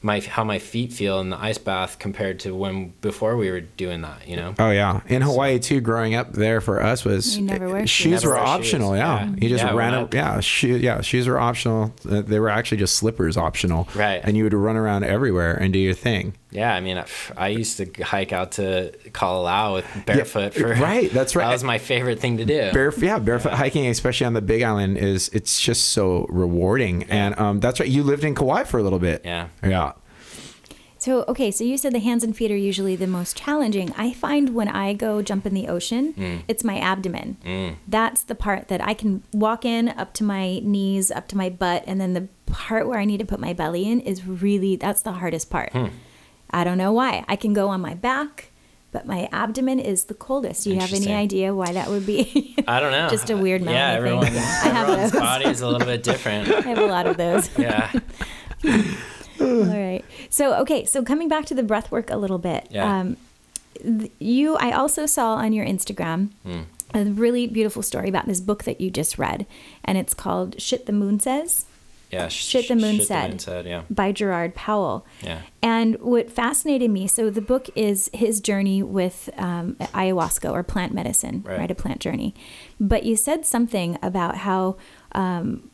my how my feet feel in the ice bath compared to when before we were doing that you know Oh yeah, in Hawaii too. Growing up there for us was You never wear shoes. shoes were wear shoes, optional. Yeah. yeah. you just Yeah, ran. when A, I- yeah, shoe, yeah, shoes were optional. They were actually just slippers optional. Right. and you would run around everywhere and do your thing. Yeah i mean I, I used to hike out to Kalalau with barefoot for right, that's right. that was my favorite thing to do Bare, yeah, barefoot hiking, especially on the Big Island, is it's just so rewarding. And um, that's right. You lived in Kauai for a little bit. yeah Yeah. So, okay, so you said the hands and feet are usually the most challenging. I find when I go jump in the ocean, Mm. it's my abdomen. That's the part that I can walk in up to my knees, up to my butt, and then the part where I need to put my belly in is really that's the hardest part. Hmm. I don't know why. I can go on my back, but my abdomen is the coldest. Do you have any idea why that would be? I don't know. Just a weird Yeah, melody thing. everyone, I have everyone's those. body is a little bit different. I have a lot of those. Yeah. All right. So, okay. So, coming back to the breath work a little bit. Yeah. Um, th- you, I also saw on your Instagram Hmm. a really beautiful story about this book that you just read, and it's called "Shit the Moon Says" Yeah. sh- Shit the Moon shit Said. The moon said. Yeah. by Gerard Powell. Yeah. And what fascinated me, so the book is his journey with um, ayahuasca or plant medicine, Right. right. A plant journey. But you said something about how um,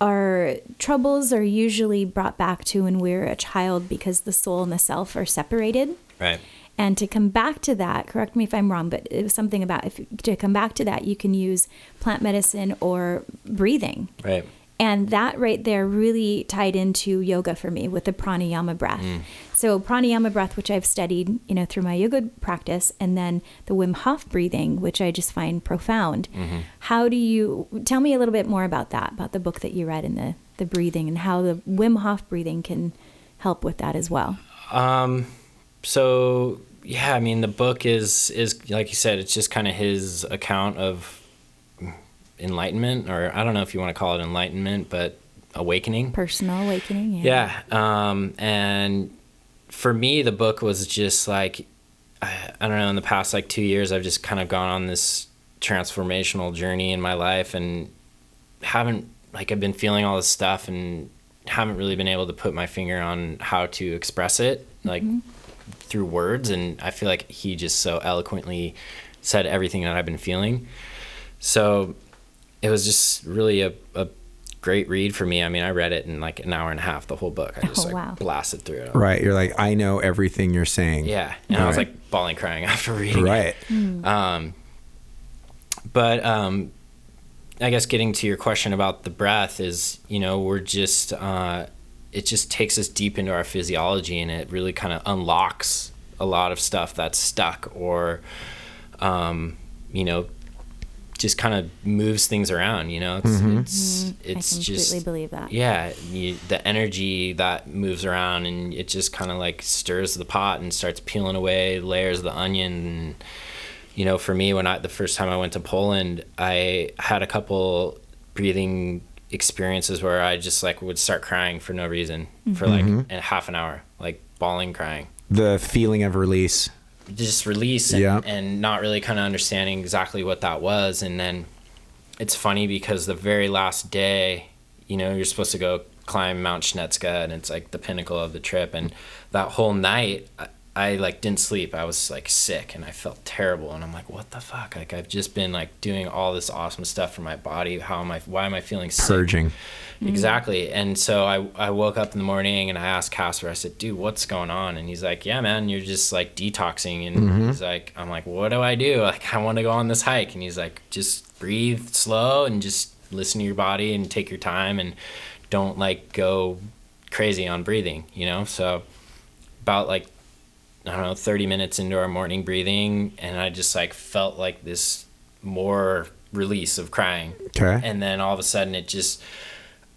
our troubles are usually brought back to when we're a child because the soul and the self are separated. Right. And to come back to that, correct me if I'm wrong, but it was something about if to come back to that, you can use plant medicine or breathing. Right. And that right there really tied into yoga for me with the pranayama breath. So pranayama breath, which I've studied, you know, through my yoga practice, and then the Wim Hof breathing, which I just find profound. How do you tell me a little bit more about that, about the book that you read and the the breathing, and how the Wim Hof breathing can help with that as well? Um, so yeah, I mean, the book is is like you said, it's just kind of his account of enlightenment, or I don't know if you want to call it enlightenment, but awakening. Personal awakening. Yeah. Yeah. Um, and for me, the book was just like, I, I don't know, in the past like two years, I've just kind of gone on this transformational journey in my life and haven't, like, I've been feeling all this stuff and haven't really been able to put my finger on how to express it, like, through words. And I feel like he just so eloquently said everything that I've been feeling. So it was just really a, a great read for me. I mean, I read it in like an hour and a half, the whole book. I just Oh, like wow. blasted through it. Right. You're like, I know everything you're saying. Yeah. And I was Right. like bawling crying after reading Right. it. Um, but um, I guess getting to your question about the breath is, you know, we're just, uh, it just takes us deep into our physiology and it really kind of unlocks a lot of stuff that's stuck or, um, you know, just kind of moves things around, you know, it's, it's, Mm-hmm. I it's completely just, believe that. yeah, you, the energy that moves around and it just kind of like stirs the pot and starts peeling away layers of the onion. And, you know, for me, when I the first time I went to Poland, I had a couple breathing experiences where I just like would start crying for no reason for like a half an hour, like bawling, crying The feeling of release. Just release and, Yeah. and not really kind of understanding exactly what that was and then it's funny because the very last day you know you're supposed to go climb mount Śnieżka and it's like the pinnacle of the trip and that whole night I, I like didn't sleep i was like sick and i felt terrible and i'm like what the fuck like i've just been like doing all this awesome stuff for my body how am i why am i feeling sick Purging. Mm-hmm. Exactly. And so I, I woke up in the morning and I asked Kasper, I said, dude, what's going on? And he's like, yeah, man, you're just like detoxing. And mm-hmm. he's like, I'm like, what do I do? Like, I want to go on this hike. And he's like, just breathe slow and just listen to your body and take your time and don't like go crazy on breathing, you know? So about like, I don't know, 30 minutes into our morning breathing. And I just like felt like this more release of crying. Okay. And then all of a sudden it just,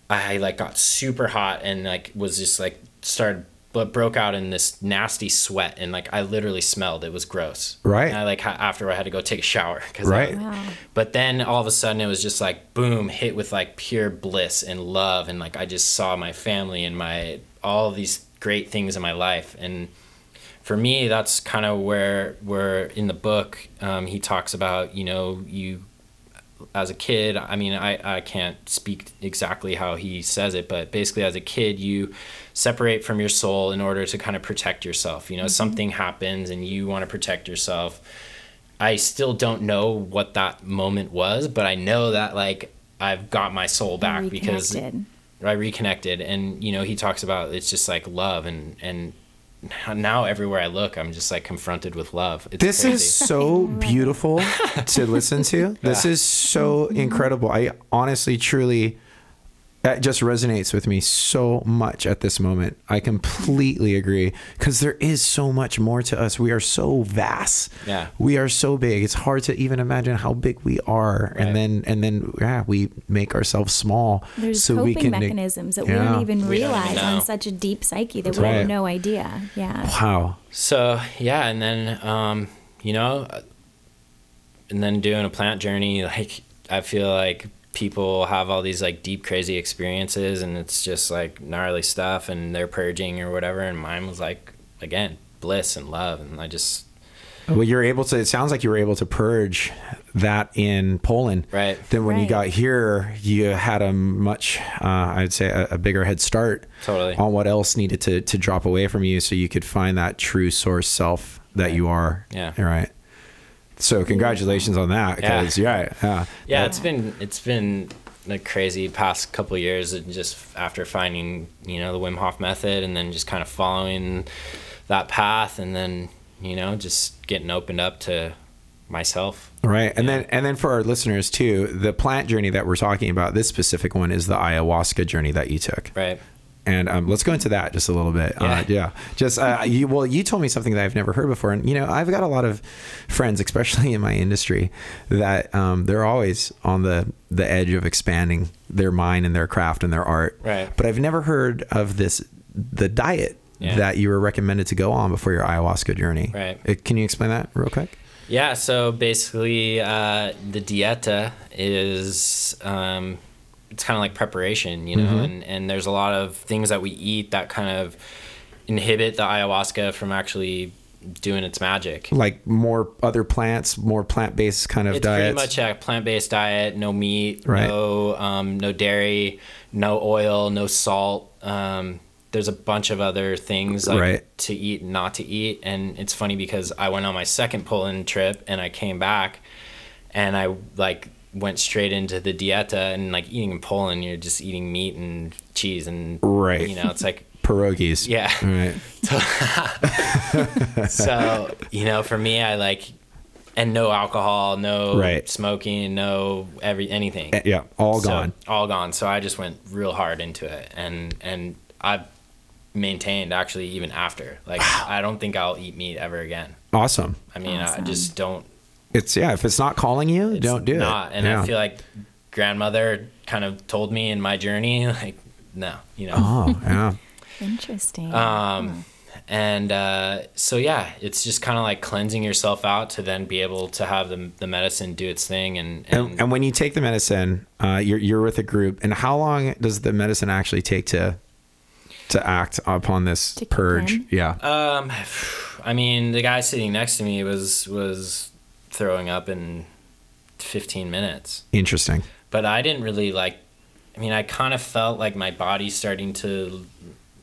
I like got super hot and like was just like started but broke out in this nasty sweat and like I literally smelled it was gross Right. and I like ha- after I had to go take a shower cause Right. I, Wow. but then all of a sudden it was just like boom hit with like pure bliss and love and like I just saw my family and my all these great things in my life and for me, that's kind of where where in the book um, he talks about you know you as a kid. I mean, I I can't speak exactly how he says it, but basically as a kid you separate from your soul in order to kind of protect yourself. You know, something happens and you want to protect yourself. I still don't know what that moment was, but I know that like I've got my soul back because I reconnected and you know he talks about it's just like love and and now everywhere I look I'm just like confronted with love. It's This crazy. is so beautiful to listen to. This is so incredible. I honestly, truly, that just resonates with me so much at this moment. I completely agree because there is so much more to us. We are so vast. Yeah. we are so big. It's hard to even imagine how big we are, Right. and then and then yeah, we make ourselves small There's so coping we can. mechanisms that we Yeah. don't even We don't even realize on such a deep psyche that we Right. have no idea. Yeah. Wow. So yeah, and then um, you know, and then doing a plant journey, like I feel like people have all these like deep, crazy experiences, and it's just like gnarly stuff, and they're purging or whatever, and mine was like again bliss and love, and I just Well, you're able to. It sounds like you were able to purge that in Poland. Right. Then when you got here, you had a much, uh, I'd say, a, a bigger head start Totally. on what else needed to to drop away from you, so you could find that true source self that you are. Yeah. Right. So congratulations on that. Yeah. 'cause, yeah. Yeah. yeah, it's been it's been a crazy past couple years, and just after finding you know the Wim Hof method, and then just kind of following that path, and then you know just getting opened up to myself. Right. And Yeah. then and then for our listeners too, the plant journey that we're talking about, this specific one is the ayahuasca journey that you took. Right. And um, let's go into that just a little bit. Yeah. Uh, Yeah. yeah. Just, uh, you, well, you told me something that I've never heard before. And, you know, I've got a lot of friends, especially in my industry, that um, they're always on the, the edge of expanding their mind and their craft and their art. Right. But I've never heard of this, the diet Yeah. that you were recommended to go on before your ayahuasca journey. Right. Uh, Can you explain that real quick? Yeah, so basically, uh, the dieta is um, it's kind of like preparation, you know, and, and there's a lot of things that we eat that kind of inhibit the ayahuasca from actually doing its magic. Like more other plants, more plant based kind of diet. It's diets. pretty much a plant-based diet, no meat, Right. no um, no dairy, no oil, no salt. Um, there's a bunch of other things like Right. to eat and not to eat, and it's funny because I went on my second Poland trip and I came back, and I like went straight into the dieta and like eating in Poland, you're just eating meat and cheese and Right. you know, it's like pierogies. yeah. Right. so you know for me i like and no alcohol no Right. smoking no every anything Eh, Yeah. All So, gone. all gone so i just went real hard into it and and i maintained actually even after like i don't think i'll eat meat ever again Awesome. i mean Awesome. i just don't It's yeah. If it's not calling you, it's don't do not it. and yeah. i feel like grandmother kind of told me in my journey like no you know Oh yeah. Interesting. Um, and uh, so yeah, it's just kind of like cleansing yourself out to then be able to have the, the medicine do its thing. And, and, And, and when you take the medicine, uh, you're you're with a group. And how long does the medicine actually take to to act upon this To purge? Yeah. um, I mean, the guy sitting next to me was was throwing up in 15 minutes, Interesting. but I didn't really like. I mean, I kind of felt like my body starting to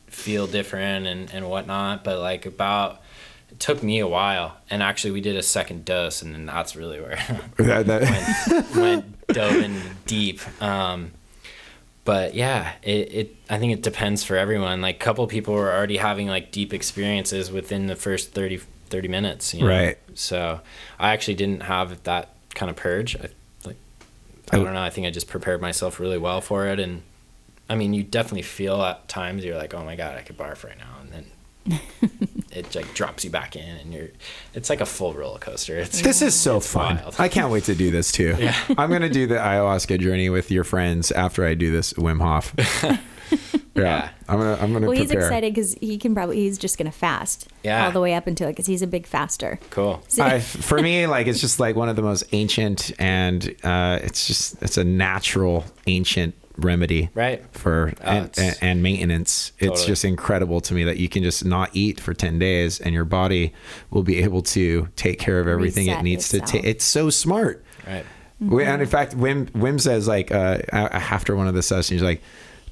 feel different and and whatnot, but like about. It took me a while, and actually, we did a second dose, and then that's really where That- that- went, went dove in deep. Um, but yeah, it, it I think it depends for everyone. Like a couple people were already having like deep experiences within the first 30, 30 minutes. You know? Right. So I actually didn't have that kind of purge. I, like I don't know. I think I just prepared myself really well for it, and I mean, you definitely feel at times you're like, oh my god, I could barf right now, and then. it like drops you back in and you're it's like a full roller coaster it's this is so fun. wild. I can't wait to do this too. Yeah. I'm gonna do the ayahuasca journey with your friends after I do this Wim Hof. yeah. Yeah. I'm gonna I'm gonna well, he's excited because he can probably he's just gonna fast Yeah. all the way up until it because he's a big faster. cool So- I, for me, like it's just like one of the most ancient, and uh, it's just it's a natural ancient remedy Right. for Oh, and, and, and maintenance. It's just incredible to me that you can just not eat for 10 days and your body will be able to take care of everything it Reset needs to take. It's so smart. Right. We- And in fact, Wim Wim says like uh, after one of the sessions, he's like,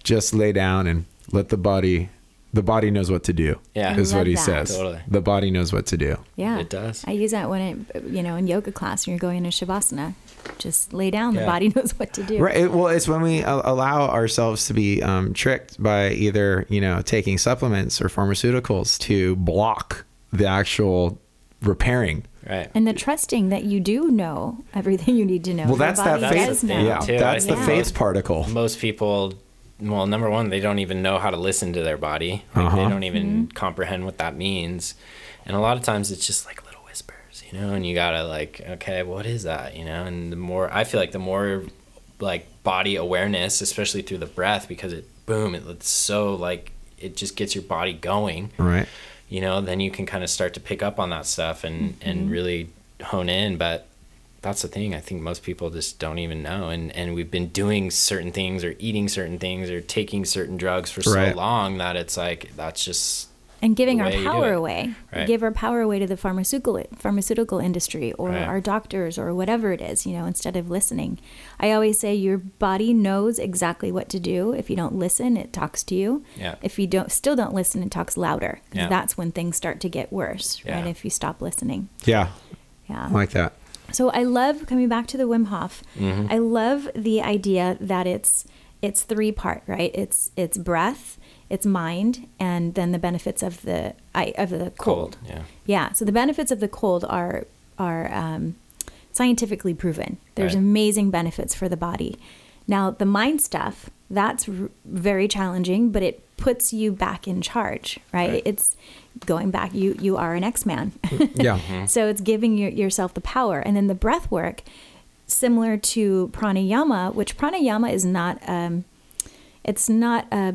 just lay down and let the body. The body knows what to do. Yeah. I is what he that. says. Totally. The body knows what to do. Yeah, It does. I use that when it, you know, in yoga class when you're going into shavasana, just lay down. The body knows what to do. Right. It- well, it's when we allow ourselves to be um, tricked by either you know taking supplements or pharmaceuticals to block the actual repairing. Right. And the trusting that you do know everything you need to know. Well, that's that body faith. does. Yeah, too. that's I the think faith particle. most people well number one they don't even know how to listen to their body. Like, Uh-huh. they don't even comprehend what that means. And a lot of times it's just like little whispers you know and you gotta like okay what is that? You know and the more i feel like the more like body awareness especially through the breath because it boom it, it's so like it just gets your body going Right. you know then you can kind of start to pick up on that stuff and and really hone in. But that's the thing i think most people just don't even know and and we've been doing certain things or eating certain things or taking certain drugs for Right. so long that it's like that's just and giving our way you do power away. We Right. give our power away to the pharmaceutical pharmaceutical industry or Right. our doctors or whatever it is, you know, instead of listening. I always say your body knows exactly what to do. If you don't listen, it talks to you. Yeah. If you don't still don't listen, it talks louder. 'Cause Yeah. That's when things start to get worse, yeah. right? If you stop listening. Yeah. Yeah. I like that. So I love coming back to the Wim Hof. I love the idea that it's it's three part, right? It's it's breath, it's mind, and then the benefits of the I of the cold. cold yeah Yeah. So the benefits of the cold are are um, scientifically proven. There's Right. amazing benefits for the body. Now the mind stuff that's r- very challenging, but it puts you back in charge, right? Right. It's going back. You you are an X man. Yeah. So it's giving your, yourself the power. And then the breath work, similar to pranayama, which pranayama is not, um, it's not a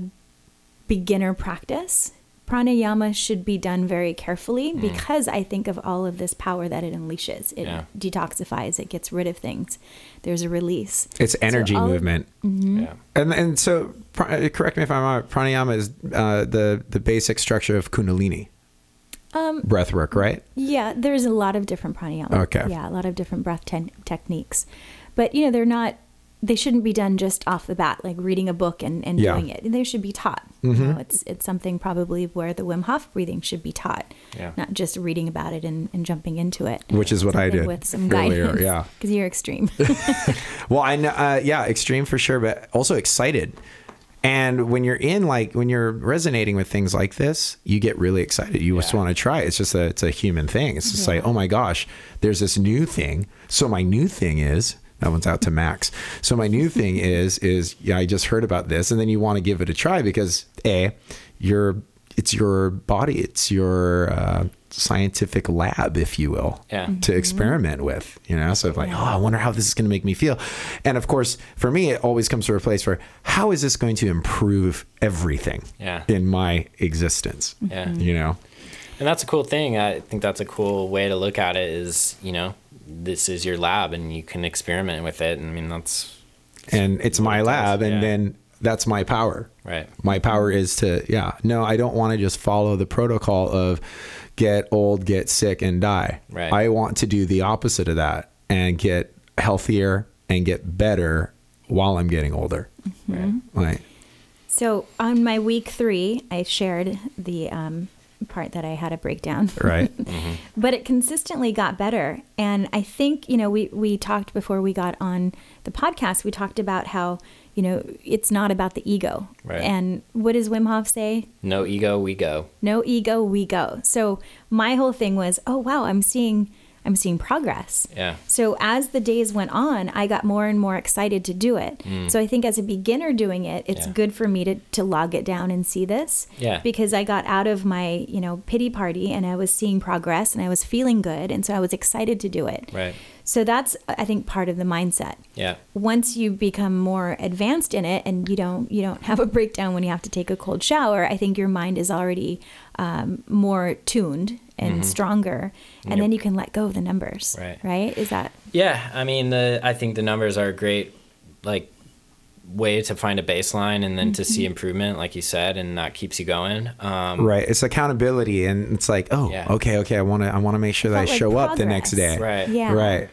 beginner practice. Pranayama should be done very carefully because I think of all of this power that it unleashes. It Yeah. detoxifies, it gets rid of things. There's a release. It's energy all- movement. yeah And and so pra- correct me if I'm wrong. Pranayama is uh, the the basic structure of Kundalini Um, breath work, right? Yeah, there's a lot of different pranayama. Okay. Yeah, a lot of different breath ten- techniques. But, you know, they're not, they shouldn't be done just off the bat, like reading a book and, and Yeah. Mm-hmm. doing it. They should be taught. You know, it's, it's something probably where the Wim Hof breathing should be taught, Yeah. not just reading about it and, and jumping into it. Which is what I did With some earlier, guidance. yeah. Because you're extreme. Well, I know, uh, yeah, extreme for sure, but also excited. And when you're in, like, when you're resonating with things like this, you get really excited. You just want to try. It's just a, it's a human thing. It's just like, oh my gosh, there's this new thing. So my new thing is that one's out to Max. So my new thing is, is yeah, I just heard about this, and then you want to give it a try because a, you're, it's your body, it's your uh, scientific lab, if you will Yeah. to experiment with, you know? So like, oh, I wonder how this is going to make me feel. And of course, for me, it always comes to a place where how is this going to improve everything Yeah. in my existence? Yeah. You know? and that's a cool thing i think that's a cool way to look at it is you know this is your lab and you can experiment with it and i mean that's And it's my it does, lab, and then that's my power. right My power is to, yeah, no, I don't want to just follow the protocol of get old, get sick, and die. Right. I want to do the opposite of that and get healthier and get better while I'm getting older. right Right. so on my week three, I shared the um, part that I had a breakdown. Right. Mm-hmm. but it consistently got better and i think you know we we talked before we got on the podcast we talked about how you know it's not about the ego Right. and what does wim hof say no ego we go no ego we go so my whole thing was oh wow i'm seeing i'm seeing progress yeah so as the days went on, I got more and more excited to do it. So I think as a beginner doing it, it's Mm. Yeah. good for me to, to log it down and see this. Yeah. Because I got out of my, you know, pity party and I was seeing progress and I was feeling good. And so I was excited to do it. right So that's I think part of the mindset. yeah Once you become more advanced in it and you don't you don't have a breakdown when you have to take a cold shower, I think your mind is already um, more tuned and stronger, and Yep. then you can let go of the numbers. Right. Right? Is that Yeah, I mean, the I think the numbers are a great, like way to find a baseline and then to Mm-hmm. see improvement, like you said, and that keeps you going. Um, Right. It's accountability, and it's like, oh, Yeah. okay, okay. I want to, I want to make sure that I like show up the next day. Right. Yeah. Right.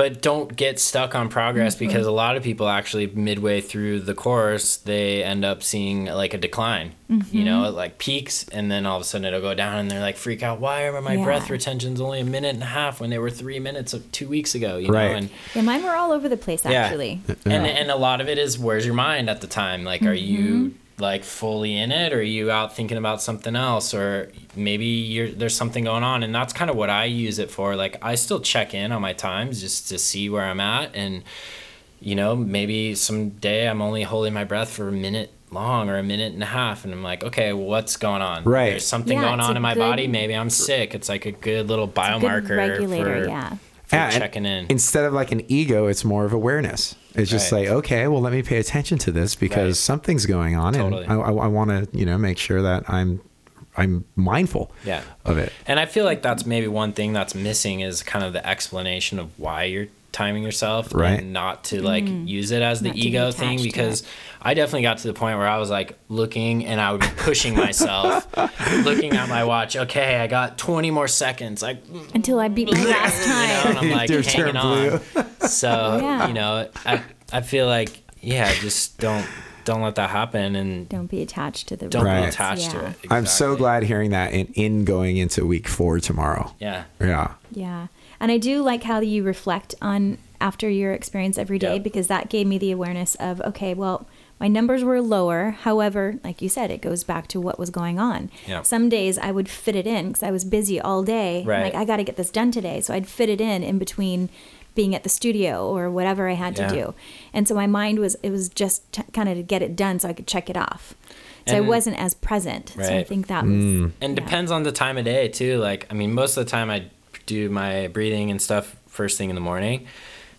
But don't get stuck on progress Mm-hmm. because a lot of people actually midway through the course they end up seeing like a decline Mm-hmm. you know it like peaks and then all of a sudden it'll go down and they're like freak out why are my Yeah. breath retentions only a minute and a half when they were three minutes of two weeks ago you Right. know and Yeah, mine were all over the place actually Yeah. actually. and and a lot of it is where's your mind at the time like are you Mm-hmm. Like fully in it or are you out thinking about something else or maybe you're there's something going on and that's kind of what i use it for like i still check in on my times just to see where i'm at and you know maybe someday i'm only holding my breath for a minute long or a minute and a half and i'm like okay what's going on Right. there's something Yeah, going on in my good- body maybe i'm sick it's like a good little biomarker good regulator, for, yeah. for Yeah, checking in Instead of like an ego, it's more of awareness. It's just Right. like, okay, well, let me pay attention to this because Right. something's going on, Totally. and I, I, I want to, you know, make sure that I'm, I'm mindful Yeah. of it. And I feel like that's maybe one thing that's missing is kind of the explanation of why you're timing yourself Right. and not to like use it as the Mm. Not to be ego thing because. I definitely got to the point where I was like looking and I would be pushing myself looking at my watch okay I got 20 more seconds like Until I beat my last you know, time. and I'm like Your hanging turn on so Yeah. you know I I feel like yeah just don't don't let that happen and Don't be attached to the don't Right. be attached to Yeah. it I'm so glad hearing that in, in going into week four tomorrow. yeah Yeah. Yeah. And I do like how you reflect on after your experience every day Yeah. because that gave me the awareness of, okay, well, my numbers were lower. However, like you said, it goes back to what was going on. Yeah. Some days I would fit it in because I was busy all day. Right. Like, I got to get this done today. So I'd fit it in in between being at the studio or whatever I had to Yeah. do. And so my mind was, it was just t- kind of to get it done so I could check it off. So I wasn't as present. So I think that was. Mm. and yeah. depends on the time of day too like i mean most of the time i do my breathing and stuff first thing in the morning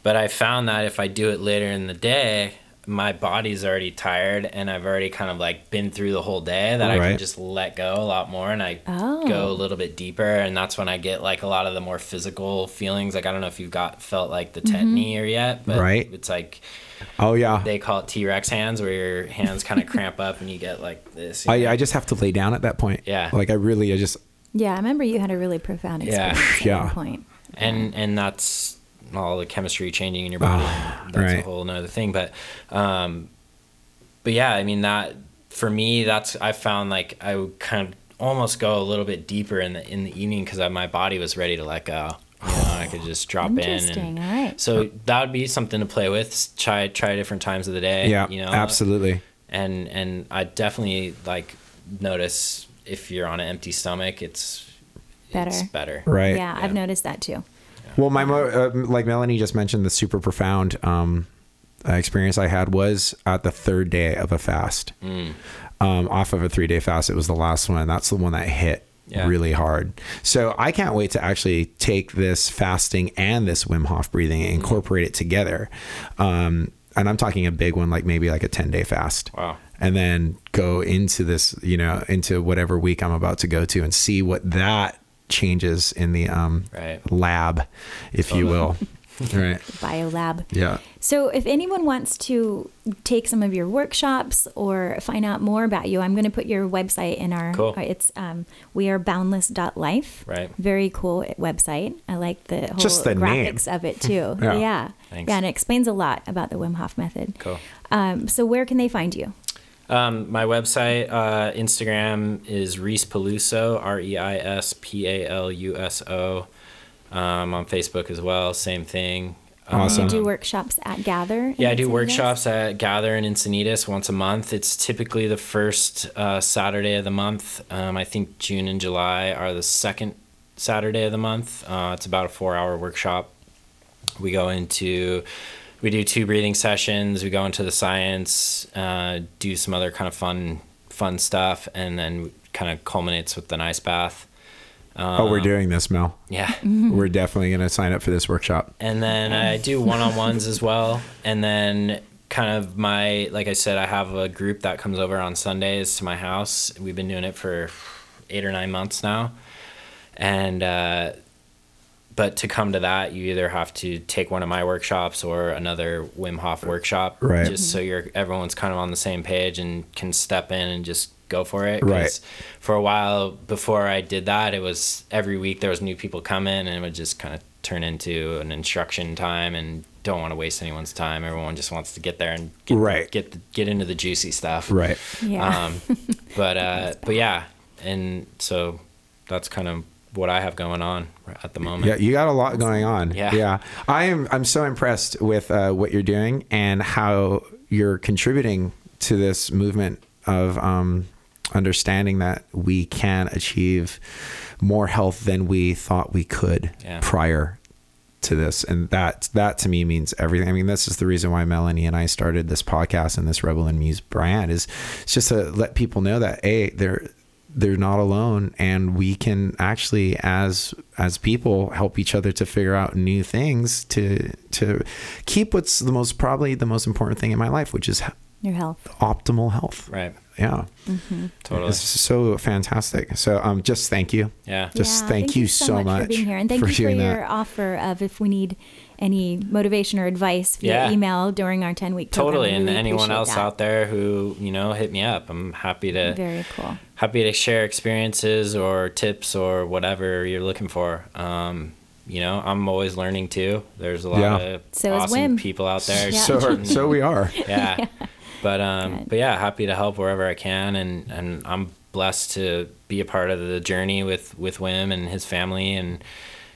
but i found that if i do it later in the day my body's already tired and i've already kind of like been through the whole day that i can just let go a lot more and i Oh. go a little bit deeper and that's when i get like a lot of the more physical feelings like i don't know if you've got felt like the mm-hmm. tetany or yet but Right. it's like Oh yeah. they call it t-rex hands where your hands kind of cramp up and you get like this you know? I, I just have to lay down at that point. Yeah. Like I really, I just, Yeah, I remember you had a really profound Yeah. experience at Yeah. one point. and and that's all the chemistry changing in your body. Ah, that's a whole nother thing. But um, but yeah, I mean that for me, that's I found like I would kind of almost go a little bit deeper in the in the evening because my body was ready to let go. You know, I could just drop in. Interesting. And, All right. so that would be something to play with. Try try different times of the day. yeah, you know, absolutely. and and I definitely like notice if you're on an empty stomach, it's better. It's Better. better. Right. yeah, I've noticed that too. Well, my uh, like Melanie just mentioned, the super profound um, uh, experience I had was at the third day of a fast, Mm. um, off of a three day fast. It was the last one. That's the one that hit Yeah. really hard. So I can't wait to actually take this fasting and this Wim Hof breathing and incorporate it together. Um, and I'm talking a big one, like maybe like a 10 day fast. Wow. And then go into this, you know, into whatever week I'm about to go to and see what that changes in the um, Right. lab, if you will. right. Biolab. Yeah. So, if anyone wants to take some of your workshops or find out more about you, I'm going to put your website in our. Cool. uh, It's um, weareboundless.life. Right. Very cool website. I like the whole Just the name. graphics of it too. Yeah. yeah. Thanks. Yeah, and it explains a lot about the Wim Hof method. Cool. Um, so, where can they find you? Um, my website, uh, Instagram is Reis Paluso, R E I S P A L U S O. Um, on Facebook as well, same thing. Awesome. You do workshops at Gather? in Yeah, I do workshops at Gather in Encinitas once a month. It's typically the first uh, Saturday of the month. Um, I think June and July are the second Saturday of the month. Uh, it's about a four hour workshop. We go into, we do two breathing sessions. We go into the science, uh, do some other kind of fun, fun stuff, and then kind of culminates with an ice bath. oh, we're doing this, Mel. Yeah. We're definitely going to sign up for this workshop. and then I do one-on-ones as well. And then kind of my like I said, I have a group that comes over on Sundays to my house. We've been doing it for eight or nine months now, and uh, but to come to that, you either have to take one of my workshops or another Wim Hof workshop, Right. Just so you're everyone's kind of on the same page and can step in and just go for it. Right. For a while before I did that, it was every week there was new people coming, and it would just kind of turn into an instruction time, and don't want to waste anyone's time. Everyone just wants to get there and get Right. get the, get into the juicy stuff, Right. Yeah. um, but uh, but yeah, and so that's kind of what I have going on at the moment. Yeah, you got a lot going on. Yeah. yeah. I am. I'm so impressed with uh, what you're doing and how you're contributing to this movement of um, understanding that we can achieve more health than we thought we could Yeah. prior to this and that that to me means everything i mean this is the reason why melanie and i started this podcast and this rebel and muse brand is it's just to let people know that hey they're they're not alone and we can actually as as people help each other to figure out new things to to keep what's the most probably the most important thing in my life which is Your health. optimal health Right. yeah Totally. it's so fantastic so um just thank you Yeah. just Yeah, thank, you so much for being here, and thank for you for doing your that. offer of if we need any motivation or advice via Yeah. email during our ten week program. Totally. We And really anyone else that. out there who, you know, hit me up. I'm happy to Very cool. happy to share experiences or tips or whatever you're looking for. Um, you know, I'm always learning too. There's a lot Yeah. of So awesome people out there. Yeah. so are- so we are yeah. But um Good. but yeah, happy to help wherever I can and and I'm blessed to be a part of the journey with with Wim and his family and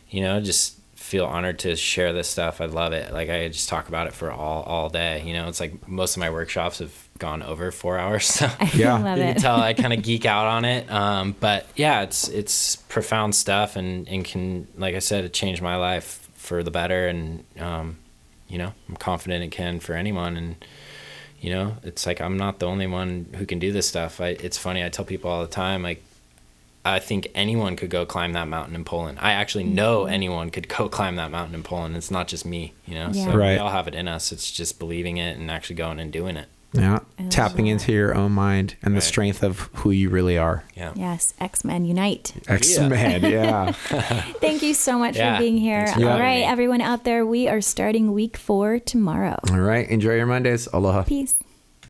you know, just feel honored to share this stuff. I love it. Like I just talk about it for all all day. You know, it's like most of my workshops have gone over 4 hours. So Yeah. Love you it. can tell I kind of geek out on it. Um, but yeah, it's it's profound stuff and, and can like I said, it changed my life for the better and um, you know, I'm confident it can for anyone and you know, it's like I'm not the only one who can do this stuff. I it's funny, I tell people all the time, like I think anyone could go climb that mountain in Poland. I actually mm-hmm. know anyone could go climb that mountain in Poland. It's not just me, you know. Yeah. So Right. we all have it in us. It's just believing it and actually going and doing it. Yeah. I Tapping that. into your own mind and the strength of who you really are. Yeah. Yes, X Men Unite. X Men, yeah. Thank you so much Yeah, for being here. thanks for All having right, me. everyone out there, we are starting week four tomorrow. All right. Enjoy your Mondays. Aloha. Peace.